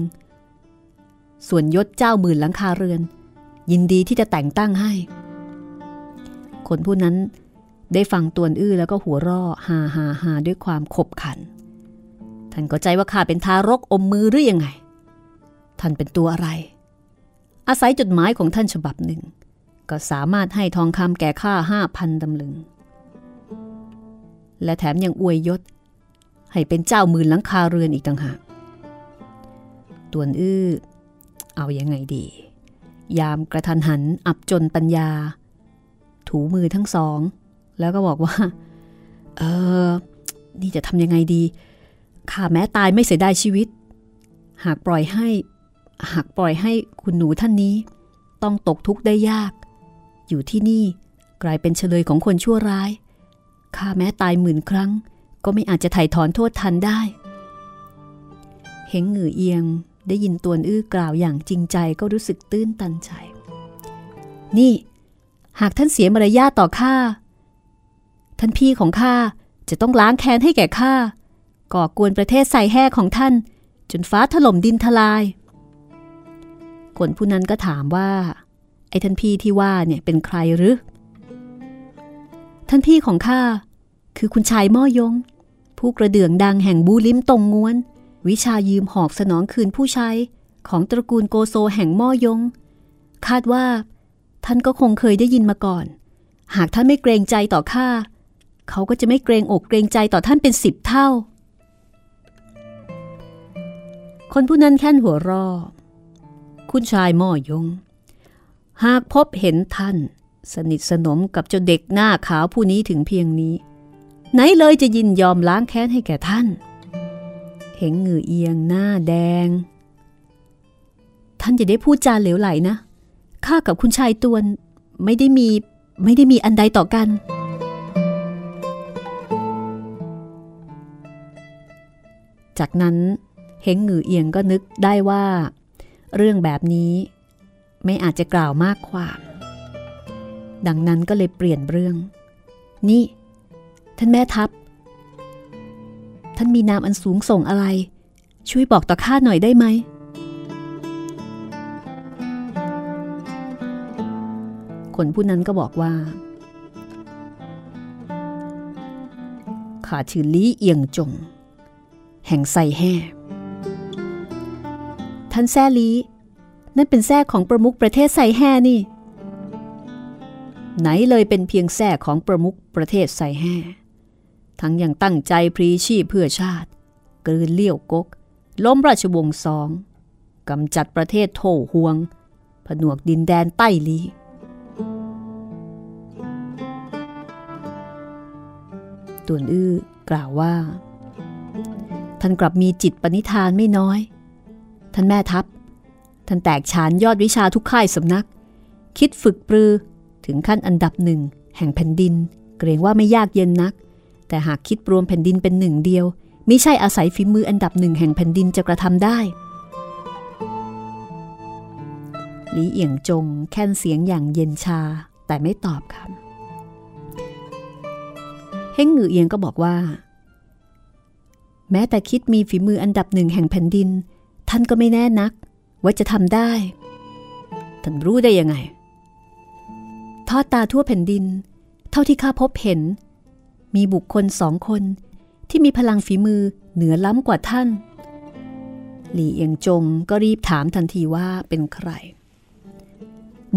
ส่วนยศเจ้าหมื่นหลังคาเรือน ยินดีที่จะแต่งตั้งให้ คนผู้นั้นได้ฟังตวนอื้อแล้วก็หัวร่อฮาฮาฮาด้วยความขบขัน ท่านก็ใจว่าข้าเป็นทารกอมมือหรือยังไง ท่านเป็นตัวอะไร อาศัยจดหมายของท่านฉบับหนึ่ง ก็สามารถให้ทองคำแก่ข้าห้าพันตำลึง และแถมยังอวยยศ ให้เป็นเจ้าหมื่นหลังคาเรือนอีกต่างหากตวนอื้อ เอาอยัางไงดี ยามกระทันหันอับจนปัญญา ถูมือทั้งสอง แล้วก็บอกว่า เออ นี่จะทำยังไงดี ข้าแม้ตายไม่เสียดายชีวิต หากปล่อยให้ หากปล่อยให้คุณหนูท่านนี้ ต้องตกทุกข์ได้ยาก อยู่ที่นี่กลายเป็นเฉลยของคนชั่วร้าย ข้าแม้ตายหมื่นครั้ง ก็ไม่อาจจะไถ่ถอนโทษทันได้เห็นเหงือเอียง ได้ยินตวนอื้อกล่าวอย่างจริงใจก็รู้สึกตื้นตันใจ นี่ หากท่านเสียมารยาทต่อข้า ท่านพี่ของข้าจะต้องล้างแค้นให้แก่ข้า ก่อกวนประเทศใส่แห่ของท่าน จนฟ้าถล่มดินทลาย คนผู้นั้นก็ถามว่า ไอ้ท่านพี่ที่ว่าเนี่ยเป็นใครหรือ ท่านพี่ของข้าคือคุณชายม่อยง ผู้กระเดื่องดังแห่งบูลิมตรงง้วน วิชายืมหอกสนองคืนผู้ใช้ของตระกูลโกโซแห่งม่อยง คาดว่า ท่านก็คงเคยได้ยินมาก่อน หากท่านไม่เกรงใจต่อข้าเขาก็จะไม่เกรงอกเกรงใจต่อท่านเป็นสิบเท่า คนผู้นั้นแค่นหัวรอ คุณชายม่อยง หากพบเห็นท่าน สนิทสนมกับเจ้าเด็กหน้าขาวผู้นี้ถึงเพียงนี้ ไหนเลยจะยินยอมล้างแค้นให้แก่ท่าน เห็นเหงื่อเอียงหน้าแดง ท่านจะได้พูดจาเหลวไหลนะข้ากับคุณชายตวนไม่ได้มีไม่ได้มีอันใดต่อกัน จากนั้นเฮงหงือเอียงก็นึกได้ว่า เรื่องแบบนี้ไม่อาจจะกล่าวมากความ ดังนั้นก็เลยเปลี่ยนเรื่อง นี่ ท่านแม่ทัพ ท่านมีนามอันสูงส่งอะไร ช่วยบอกต่อข้าหน่อยได้ไหม คนผู้นั้นก็บอกว่าข้าชื่อลี่เอียงจง แห่งไซแห่ท่านแซ่ลีนั่นเป็นแซ่ของประมุขประเทศไซแห่นี่ ไหนเลยเป็นเพียงแซ่ของประมุขประเทศไซแห่ ทั้งยังตั้งใจพรีชีพเพื่อชาติ กลืนเลี้ยวกก ล้มราชวงศ์สองกำจัดประเทศโถหวง ผนวกดินแดนใต้ลีตวนอื้อกล่าวว่า ท่านกลับมีจิตปณิธานไม่น้อย ท่านแม่ทัพ ท่านแตกฉานยอดวิชาทุกค่ายสำนัก คิดฝึกปรือถึงขั้นอันดับหนึ่ง แห่งแผ่นดิน เกรงว่าไม่ยากเย็นนัก แต่หากคิดรวมแผ่นดินเป็นหนึ่งเดียวมิใช่อาศัยฝีมืออันดับหนึ่งแห่งแผ่นดินจะกระทำได้หลีเอียงจงแค่นเสียงอย่างเย็นชาแต่ไม่ตอบคำเฮงหงือเอียงก็บอกว่า แม้แต่คิดมีฝีมืออันดับหนึ่งแห่งแผ่นดิน ท่านก็ไม่แน่นัก ว่าจะทำได้ ท่านรู้ได้ยังไง ทอดตาทั่วแผ่นดิน เท่าที่ข้าพบเห็น มีบุคคลสองคนที่มีพลังฝีมือเหนือล้ำกว่าท่าน หลี่เอียงจงก็รีบถามทันทีว่าเป็นใคร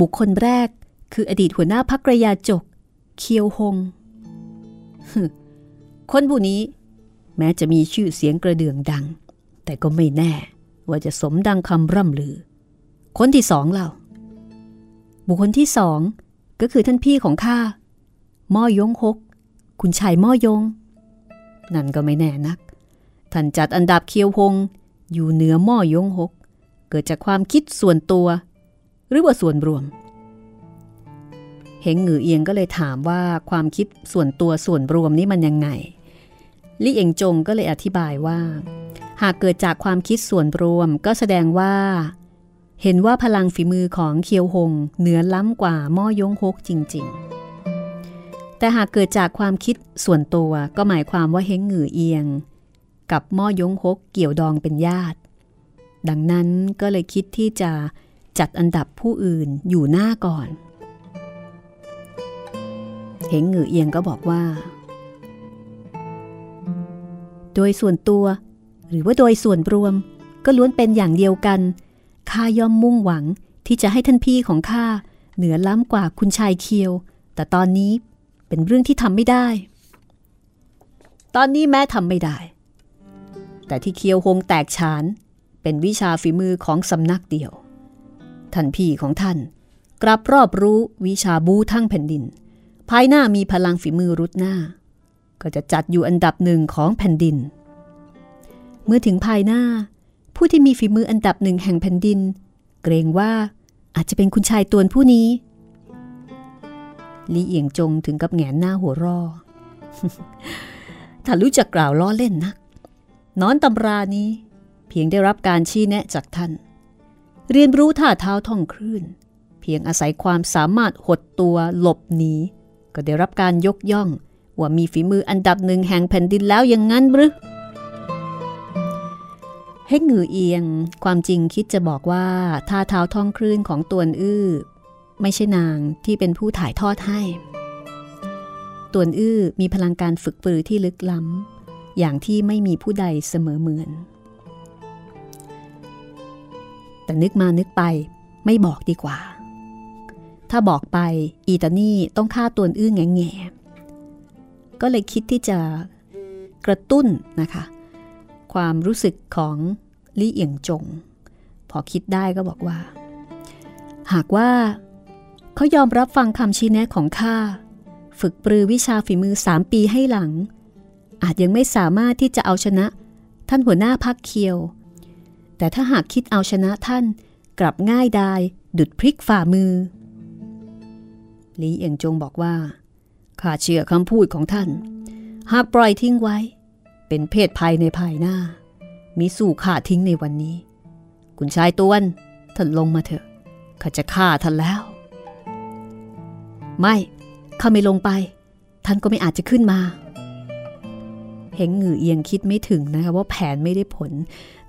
บุคคลแรกคืออดีตหัวหน้าพักระยาจก เคียวหง คนผู้นี้ แม้จะมีชื่อเสียงกระเดื่องดัง แต่ก็ไม่แน่ว่าจะสมดังคำร่ำลือ คนที่สองเล่าบุคคลที่สองก็คือท่านพี่ของข้าม่อยงฮก คุณชายม่อยง นั่นก็ไม่แน่นัก ท่านจัดอันดับเคียวหงอยู่เหนือม่อยงฮกเกิดจากความคิดส่วนตัว หรือว่าส่วนรวม เฮงหงือเอียงก็เลยถามว่าความคิดส่วนตัวส่วนรวมนี่มันยังไงลี่เอียงจงก็เลยอธิบายว่า หากเกิดจากความคิดส่วนรวมก็แสดงว่า เห็นว่าพลังฝีมือของเคียวหงเหนือล้ำกว่าม่อยงฮกจริง ๆ แต่หากเกิดจากความคิดส่วนตัวก็หมายความว่าเฮงหงือเอียง กับม่อยงฮกเกี่ยวดองเป็นญาติ ดังนั้นก็เลยคิดที่จะจัดอันดับผู้อื่นอยู่หน้าก่อน เฮงหงือเอียงก็บอกว่า โดยส่วนตัว หรือว่าโดยส่วนรวม ก็ล้วนเป็นอย่างเดียวกันข้าย่อมมุ่งหวังที่จะให้ท่านพี่ของข้าเหนือล้ำกว่าคุณชายเคียว แต่ตอนนี้ เป็นเรื่องที่ทำไม่ได้ ตอนนี้แม้ทำไม่ได้ แต่ที่เคียวหงแตกฉาน เป็นวิชาฝีมือของสำนักเดียว ท่านพี่ของท่าน กลับรอบรู้วิชาบูทั้งแผ่นดิน ภายหน้ามีพลังฝีมือรุดหน้า ก็จะจัดอยู่อันดับหนึ่งของแผ่นดิน เมื่อถึงภายหน้า ผู้ที่มีฝีมืออันดับหนึ่งแห่งแผ่นดิน เกรงว่าอาจจะเป็นคุณชายตวนผู้นี้ ลีเอียงจงถึงกับแงนหน้าหัวรอถ้ารู้จักกล่าวล้อเล่นนะนอนตำรานี้ เพียงได้รับการชี้แนะจากท่าน เรียนรู้ท่าเท้าท่องคลื่น เพียงอาศัยความสามารถหดตัวหลบหนีก็ได้รับการยกย่อง ว่ามีฝีมืออันดับหนึ่งแห่งแผ่นดินแล้วอย่างนั้นหรือเฮกหงือเอียง ความจริงคิดจะบอกว่าท่าเท้าท่องคลื่นของตวนอื้อ ไม่ใช่นางที่เป็นผู้ถ่ายทอดให้ ตวนอื้อมีพลังการฝึกปรือที่ลึกล้ำ อย่างที่ไม่มีผู้ใดเสมอเหมือน แต่นึกมานึกไปไม่บอกดีกว่า ถ้าบอกไปอีตานี่ต้องฆ่าตัวอื้อแง่แง่ก็เลยคิดที่จะกระตุ้นนะคะ ความรู้สึกของลี่เอียงจง พอคิดได้ก็บอกว่า หากว่า เขายอมรับฟังคำชี้แนะของข้า ฝึกปรือวิชาฝีมือสามปีให้หลัง อาจยังไม่สามารถที่จะเอาชนะ ท่านหัวหน้าพักเคียว แต่ถ้าหากคิดเอาชนะท่านกลับง่ายดายดุดพริกฝ่ามือลีเอียงจงบอกว่าข้าเชื่อคำพูดของท่าน หากปล่อยทิ้งไว้ เป็นเพศภัยในภายหน้ามีสู่ข้าทิ้งในวันนี้ คุณชายตวนท่านลงมาเถอะข้าจะฆ่าท่านแล้ว ไม่ข้าไม่ลงไป ท่านก็ไม่อาจจะขึ้นมาเฮงหงือเอียงคิดไม่ถึงนะคะว่าแผนไม่ได้ผล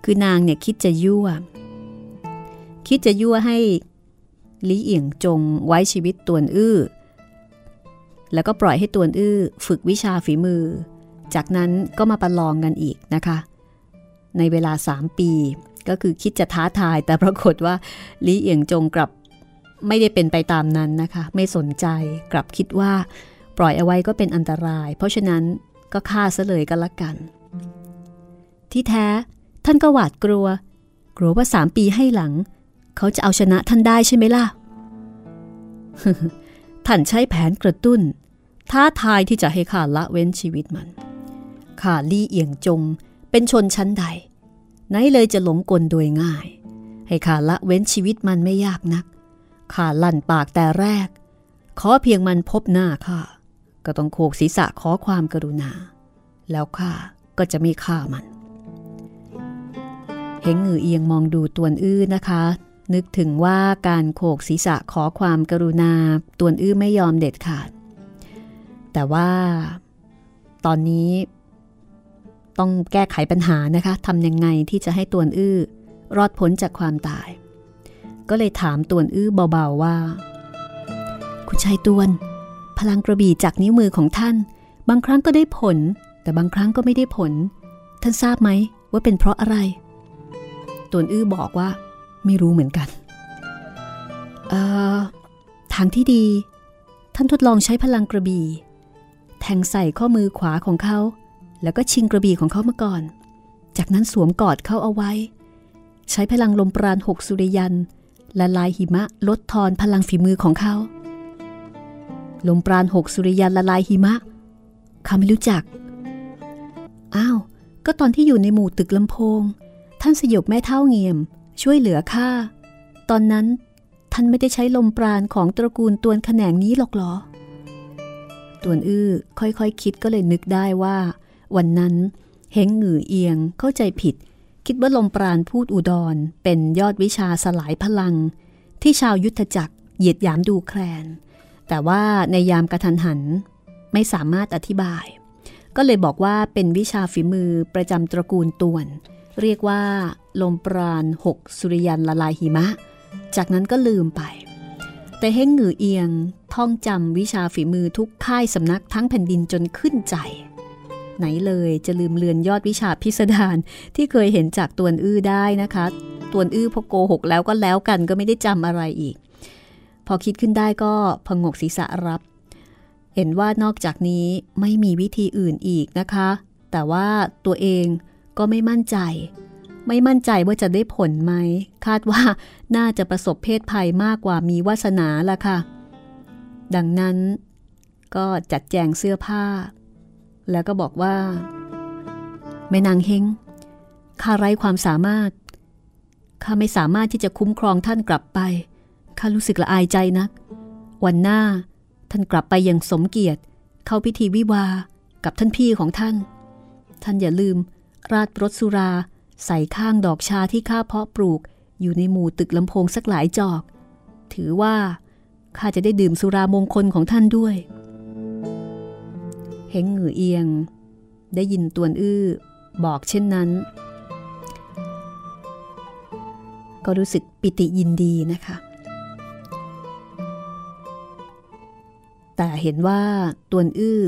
คือนางเนี่ยคิดจะยั่ว คิดจะยั่วให้ลีเอียงจงไว้ชีวิตตวนอื้อ แล้วก็ปล่อยให้ตวนอื้อ ฝึกวิชาฝีมือ จากนั้นก็มาประลองกันอีกนะคะ ในเวลา 3 ปี ก็คือคิดจะท้าทายแต่ปรากฏว่าลีเอียงจงกลับ ไม่ได้เป็นไปตามนั้นนะคะ ไม่สนใจกลับคิดว่า ปล่อยเอาไว้ก็เป็นอันตราย เพราะฉะนั้นก็ฆ่าซะเลยกันละกัน ที่แท้ท่านก็หวาดกลัว กลัวว่าสามปีให้หลัง เขาจะเอาชนะท่านได้ใช่ไหมล่ะ ท่านใช้แผนกระตุ้น ท้าทายที่จะให้ข้าละเว้นชีวิตมันข้าลี่เอียงจง เป็นชนชั้นใด ไหนเลยจะหลงกลโดยง่าย ให้ข้าละเว้นชีวิตมันไม่ยากนัก ข้าลั่นปากแต่แรก ขอเพียงมันพบหน้าข้าก็ต้องโขกศีรษะขอความกรุณา แล้วข้าก็จะไม่ฆ่ามันเห็นงือเอียงมองดูตวนอื้อนะคะ นึกถึงว่าการโขกศีรษะขอความกรุณาตวนอื้อไม่ยอมเด็ดขาด แต่ว่า ตอนนี้ ต้องแก้ไขปัญหานะคะทำยังไงที่จะให้ตวนอื้อรอดพ้นจากความตาย ก็เลยถามตวนอื้อเบาๆว่า คุณชายตวน พลังกระบี่จากนิ้วมือของท่าน บางครั้งก็ได้ผล แต่บางครั้งก็ไม่ได้ผล ท่านทราบไหมว่าเป็นเพราะอะไรตวนอื้อบอกว่า ไม่รู้เหมือนกันเอ่อทางที่ดี ท่านทดลองใช้พลังกระบี่ แทงใส่ข้อมือขวาของเขา แล้วก็ชิงกระบี่ของเขามาก่อน จากนั้นสวมกอดเขาเอาไว้ ใช้พลังลมปราณหกสุริยัน ละลายหิมะลดทอนพลังฝีมือของเขา ลมปราณหกสุริยันละลายหิมะข้าไม่รู้จัก อ้าว ก็ตอนที่อยู่ในหมู่ตึกลำโพง ท่านสยบแม่เท่าเงียม ช่วยเหลือข้า ตอนนั้นท่านไม่ได้ใช้ลมปราณของตระกูลตวนแขนงนี้หรอกหรอ ตวนอื้อค่อยๆคคิดก็เลยนึกได้ว่า วันนั้นเฮงหงือเอียงเข้าใจผิด คิดว่าลมปราณพูดอุดร เป็นยอดวิชาสลายพลัง ที่ชาวยุทธจักรเหยียดยามดูแคลน แต่ว่าในยามกระทันหันไม่สามารถอธิบาย ก็เลยบอกว่าเป็นวิชาฝีมือประจำตระกูลตวน เรียกว่า ลมปราณหกสุริยันละลายหิมะ จากนั้นก็ลืมไป แต่เฮงหงือเอียงท่องจำวิชาฝีมือทุกค่ายสำนักทั้งแผ่นดินจนขึ้นใจ ไหนเลยจะลืมเลือนยอดวิชาพิสดารที่เคยเห็นจากตวนอื้อได้นะคะตวนอื้อพอโกหกแล้วก็แล้วกันก็ไม่ได้จำอะไรอีก พอคิดขึ้นได้ก็พงกศีรษะรับ เห็นว่านอกจากนี้ไม่มีวิธีอื่นอีกนะคะ แต่ว่าตัวเองก็ไม่มั่นใจ ไม่มั่นใจว่าจะได้ผลไหม คาดว่าน่าจะประสบเพศภัยมากกว่ามีวาสนาละค่ะ ดังนั้นก็จัดแจงเสื้อผ้า แล้วก็บอกว่า แม่นางเฮงข้าไร้ความสามารถข้าไม่สามารถที่จะคุ้มครองท่านกลับไปข้ารู้สึกละอายใจนัก วันหน้าท่านกลับไปอย่างสมเกียรติ เข้าพิธีวิวากับท่านพี่ของท่าน ท่านอย่าลืม ราดรสสุรา ใส่ข้างดอกชาที่ข้าเพาะปลูก อยู่ในหมู่ตึกลำโพงสักหลายจอก ถือว่าข้าจะได้ดื่มสุรามงคลของท่านด้วย เฮงหงือเอียง ได้ยินตวนอื้อบอกเช่นนั้น ก็รู้สึกปิติยินดีนะคะ แต่เห็นว่าตวนอื้อ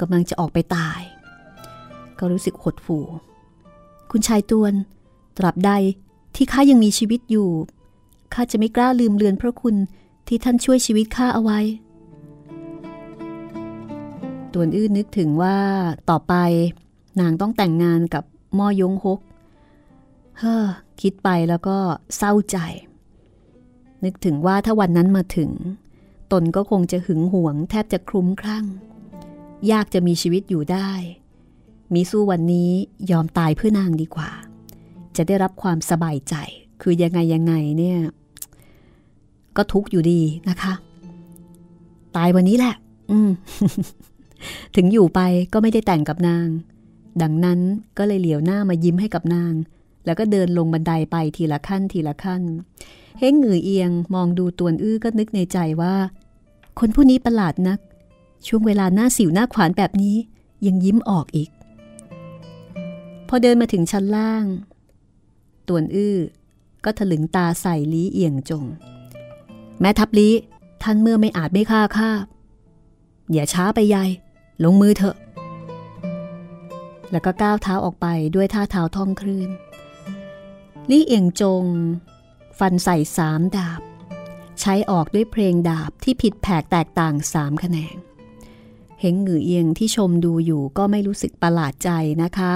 กำลังจะออกไปตาย ก็รู้สึกหดหู่ คุณชายตวน ตราบใดที่ข้ายังมีชีวิตอยู่ข้าจะไม่กล้าลืมเลือนพระคุณที่ท่านช่วยชีวิตข้าเอาไว้ ตวนอื้อนึกถึงว่าต่อไป นางต้องแต่งงานกับมอยงฮก เฮ้อคิดไปแล้วก็เศร้าใจ นึกถึงว่าถ้าวันนั้นมาถึง ตนก็คงจะหึงหวง แทบจะคลุ้มคลั่ง ยากจะมีชีวิตอยู่ได้ มีสู้วันนี้ยอมตายเพื่อนางดีกว่า จะได้รับความสบายใจ คือยังไงยังไงเนี่ย ก็ทุกอยู่ดีนะคะ ตายวันนี้แหละ อืม ถึงอยู่ไปก็ไม่ได้แต่งกับนาง ดังนั้นก็เลยเหลียวหน้ามายิ้มให้กับนาง แล้วก็เดินลงบันไดไปทีละขั้นทีละขั้น เฮ้งหงือเอียงมองดูตวนอื้อก็นึกในใจว่า คนผู้นี้ประหลาดนัก ช่วงเวลาหน้าสิวหน้าขวานแบบนี้ยังยิ้มออกอีก พอเดินมาถึงชั้นล่าง ตวนอื้อก็ถลึงตาใส่ลีเอียงจง แม่ทับลีท่านเมื่อไม่อาจไม่ฆ่าข้าอย่าช้าไปยาย ลงมือเถอะ แล้วก็ก้าวเท้าออกไปด้วยท่าเท้าท่องคลื่นลี่เอียงจง ฟันใส่สามดาบ ใช้ออกด้วยเพลงดาบที่ผิดแผกแตกต่างสามแขนงเห็นหงือเอียงที่ชมดูอยู่ก็ไม่รู้สึกประหลาดใจนะคะ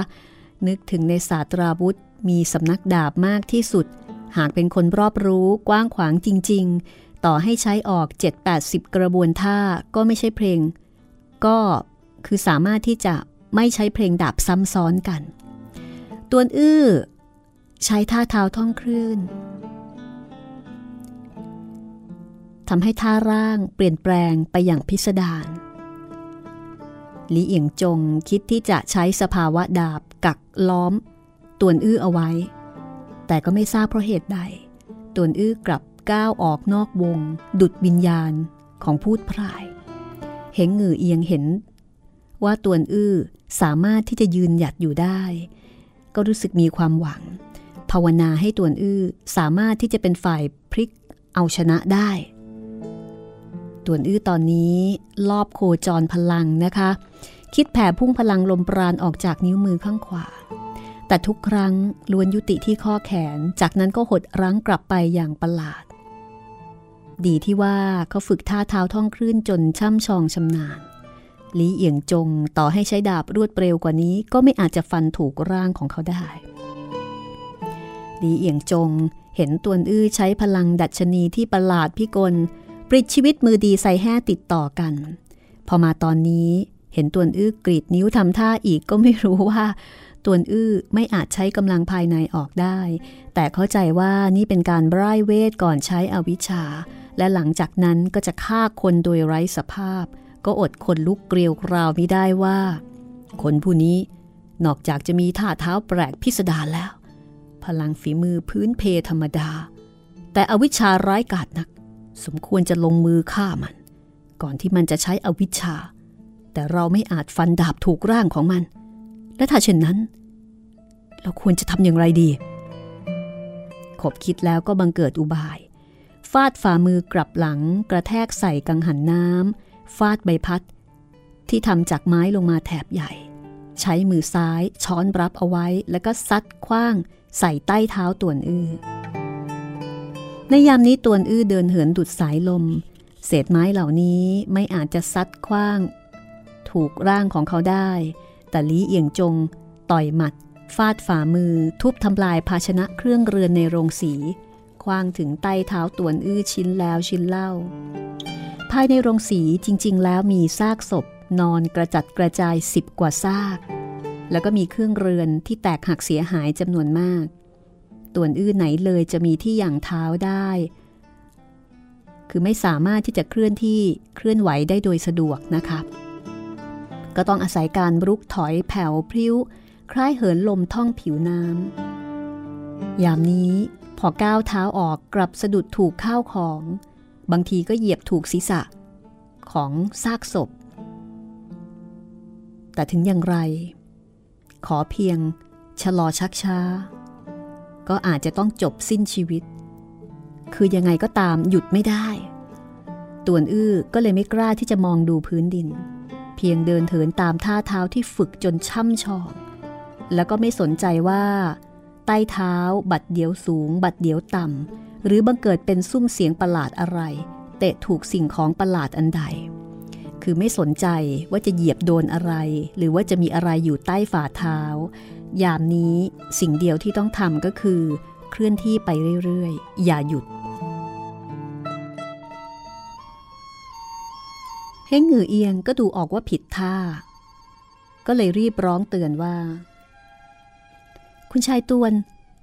นึกถึงในศาสตราวุธมีสำนักดาบมากที่สุด หากเป็นคนรอบรู้กว้างขวางจริง ๆ ต่อให้ใช้ออก 7-80 กระบวนท่าก็ไม่ใช่เพลง ก็คือสามารถที่จะไม่ใช้เพลงดาบซ้ำซ้อนกัน ตวนอื้อ ใช้ท่าเท้าท่องคลื่นทำให้ท่าร่างเปลี่ยนแปลงไปอย่างพิสดารลีเอียงจงคิดที่จะใช้สภาวะดาบกักล้อม ตวนอื้อเอาไว้ แต่ก็ไม่ทราบเพราะเหตุใด ตวนอื้อกลับก้าวออกนอกวง ดุดวิญญาณของพูดพราย เห็นงือเอียงเห็น ว่าตวนอื้อสามารถที่จะยืนหยัดอยู่ได้ ก็รู้สึกมีความหวัง ภาวนาให้ตวนอื้อสามารถที่จะเป็นฝ่ายพลิกเอาชนะได้ตวนอื้อตอนนี้ลอบโคจรพลังนะคะ คิดแผ่พุ่งพลังลมปราณออกจากนิ้วมือข้างขวา แต่ทุกครั้งล้วนยุติที่ข้อแขน จากนั้นก็หดรั้งกลับไปอย่างประหลาด ดีที่ว่าเขาฝึกท่าเท้าท่องคลื่นจนช่ำชองชำนาญลีเอียงจงต่อให้ใช้ดาบรวดเร็วกว่านี้ ก็ไม่อาจจะฟันถูกร่างของเขาได้ลีเอียงจงเห็นตวนอื้อใช้พลังดัชนีที่ประหลาดพิกลปลิดชีวิตมือดีใส่แห่ติดต่อกัน พอมาตอนนี้เห็นตวนอื้อกรีดนิ้วทำท่าอีกก็ไม่รู้ว่าตวนอื้อไม่อาจใช้กำลังภายในออกได้ แต่เข้าใจว่านี่เป็นการไร้เวทก่อนใช้อวิชชา และหลังจากนั้นก็จะฆ่าคนโดยไร้สภาพ ก็อดคนลุกเกลียวกราวไม่ได้ว่า คนผู้นี้นอกจากจะมีท่าเท้าแปลกพิสดารแล้ว พลังฝีมือพื้นเพธรรมดา แต่อวิชชาร้ายกาจนัก สมควรจะลงมือฆ่ามัน ก่อนที่มันจะใช้อวิชชา แต่เราไม่อาจฟันดาบถูกร่างของมัน และถ้าเช่นนั้น เราควรจะทำอย่างไรดี ขบคิดแล้วก็บังเกิดอุบายาดฝ่ามือกลับหลังกระแทกใส่กังหันน้ำฟาดใบพัด ที่ทำจากไม้ลงมาแถบใหญ่ ใช้มือซ้ายช้อนรับเอาไว้แล้วก็ซัดคว้างใส่ใต้เท้าตัวอื้อ ในยามนี้ตวนอื้อเดินเหินดุดสายลม เศษไม้เหล่านี้ไม่อาจจะซัดคว้าง ถูกร่างของเขาได้ แต่ลีเอียงจง ต่อยหมัด ฟาดฝ่ามือทุบทำลายภาชนะเครื่องเรือนในโรงสี คว้างถึงใต้เท้าต่วนอื้อชิ้นแล้วชิ้นเล่า ภายในโรงสีจริง ๆ แล้วมีซากศพนอนกระจัดกระจายสิบกว่าซาก แล้วก็มีเครื่องเรือนที่แตกหักเสียหายจำนวนมาก ต่วนอื้อไหนเลยจะมีที่อย่างเท้าได้ คือไม่สามารถที่จะเคลื่อนที่เคลื่อนไหวได้โดยสะดวกนะคะก็ต้องอาศัยการรุกถอยแผ่วพริ้ว คล้ายเหินลมท่องผิวน้ำยามนี้ พอก้าวเท้าออกกลับสะดุดถูกข้าวของ บางทีก็เหยียบถูกศีรษะ ของซากศพ แต่ถึงอย่างไร ขอเพียงชะลอชักช้า ก็อาจจะต้องจบสิ้นชีวิต คือยังไงก็ตามหยุดไม่ได้ต่วนอื้อก็เลยไม่กล้าที่จะมองดูพื้นดิน เพียงเดินเถินตามท่าเท้าที่ฝึกจนช่ำชอง แล้วก็ไม่สนใจว่า ใต้เท้า บัดเดียวสูง บัดเดียวต่ำ หรือบังเกิดเป็นซุ้มเสียงประหลาดอะไร เตะถูกสิ่งของประหลาดอันใด คือไม่สนใจว่าจะเหยียบโดนอะไร หรือว่าจะมีอะไรอยู่ใต้ฝ่าเท้า ยามนี้สิ่งเดียวที่ต้องทำก็คือ เคลื่อนที่ไปเรื่อยๆ อย่าหยุดเฮ้งหงือเอียงก็ดูออกว่าผิดท่า ก็เลยรีบร้องเตือนว่า คุณชายตวน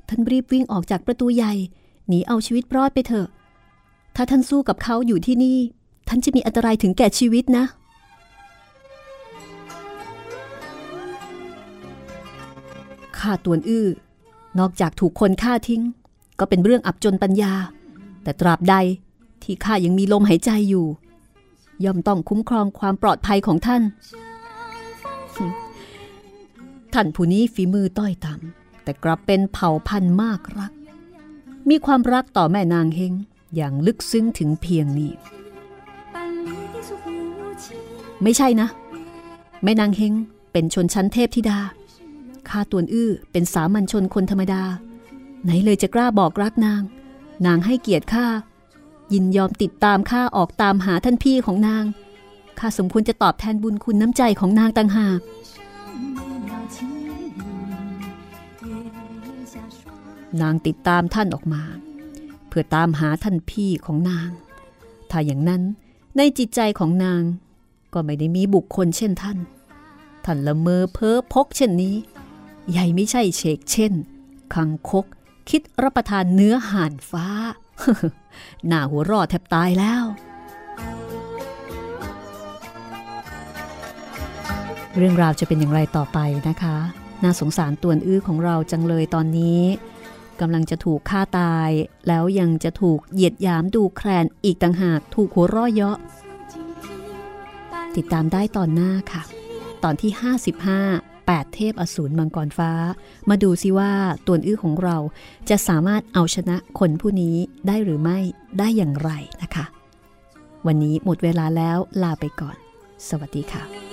ท่านรีบวิ่งออกจากประตูใหญ่ หนีเอาชีวิตรอดไปเถอะ ถ้าท่านสู้กับเขาอยู่ที่นี่ ท่านจะมีอันตรายถึงแก่ชีวิตนะ ข้าตวนอื้อ นอกจากถูกคนฆ่าทิ้ง ก็เป็นเรื่องอับจนปัญญา แต่ตราบใดที่ข้ายังมีลมหายใจอยู่ ย่อมต้องคุ้มครองความปลอดภัยของท่านท่านผู้นี้ฝีมือต้อยต่ำ แต่กลับเป็นเผ่าพันธุ์มากรัก มีความรักต่อแม่นางเฮงอย่างลึกซึ้งถึงเพียงนี้ ไม่ใช่นะ แม่นางเฮงเป็นชนชั้นเทพธิดาข้าตวนอื้อเป็นสามัญชนคนธรรมดา ไหนเลยจะกล้าบอกรักนาง นางให้เกียรติข้ายินยอมติดตามข้าออกตามหาท่านพี่ของนางข้าสมควรจะตอบแทนบุญคุณน้ำใจของนางต่างหาก นางติดตามท่านออกมา เพื่อตามหาท่านพี่ของนาง ถ้าอย่างนั้นในจิตใจของนางก็ไม่ได้มีบุคคลเช่นท่าน ท่านละเมอเพ้อพกเช่นนี้ใหญ่ไม่ใช่เชกเช่น คังคกคิดรับประทานเนื้อห่านฟ้า หน้าหัวรอดแทบตายแล้ว เรื่องราวจะเป็นอย่างไรต่อไปนะคะ น่าสงสารตวนอื้อของเราจังเลยตอนนี้ กำลังจะถูกฆ่าตาย แล้วยังจะถูกเหยียดหยามดูแคลนอีกต่างหากถูกหัวร่อเยาะ ติดตามได้ตอนหน้าค่ะ ตอนที่ 55 8 เทพอสูรมังกรฟ้า มาดูซิว่าตัวอื้อของเราจะสามารถเอาชนะคนผู้นี้ได้หรือไม่ได้อย่างไรนะคะ วันนี้หมดเวลาแล้วลาไปก่อน สวัสดีค่ะ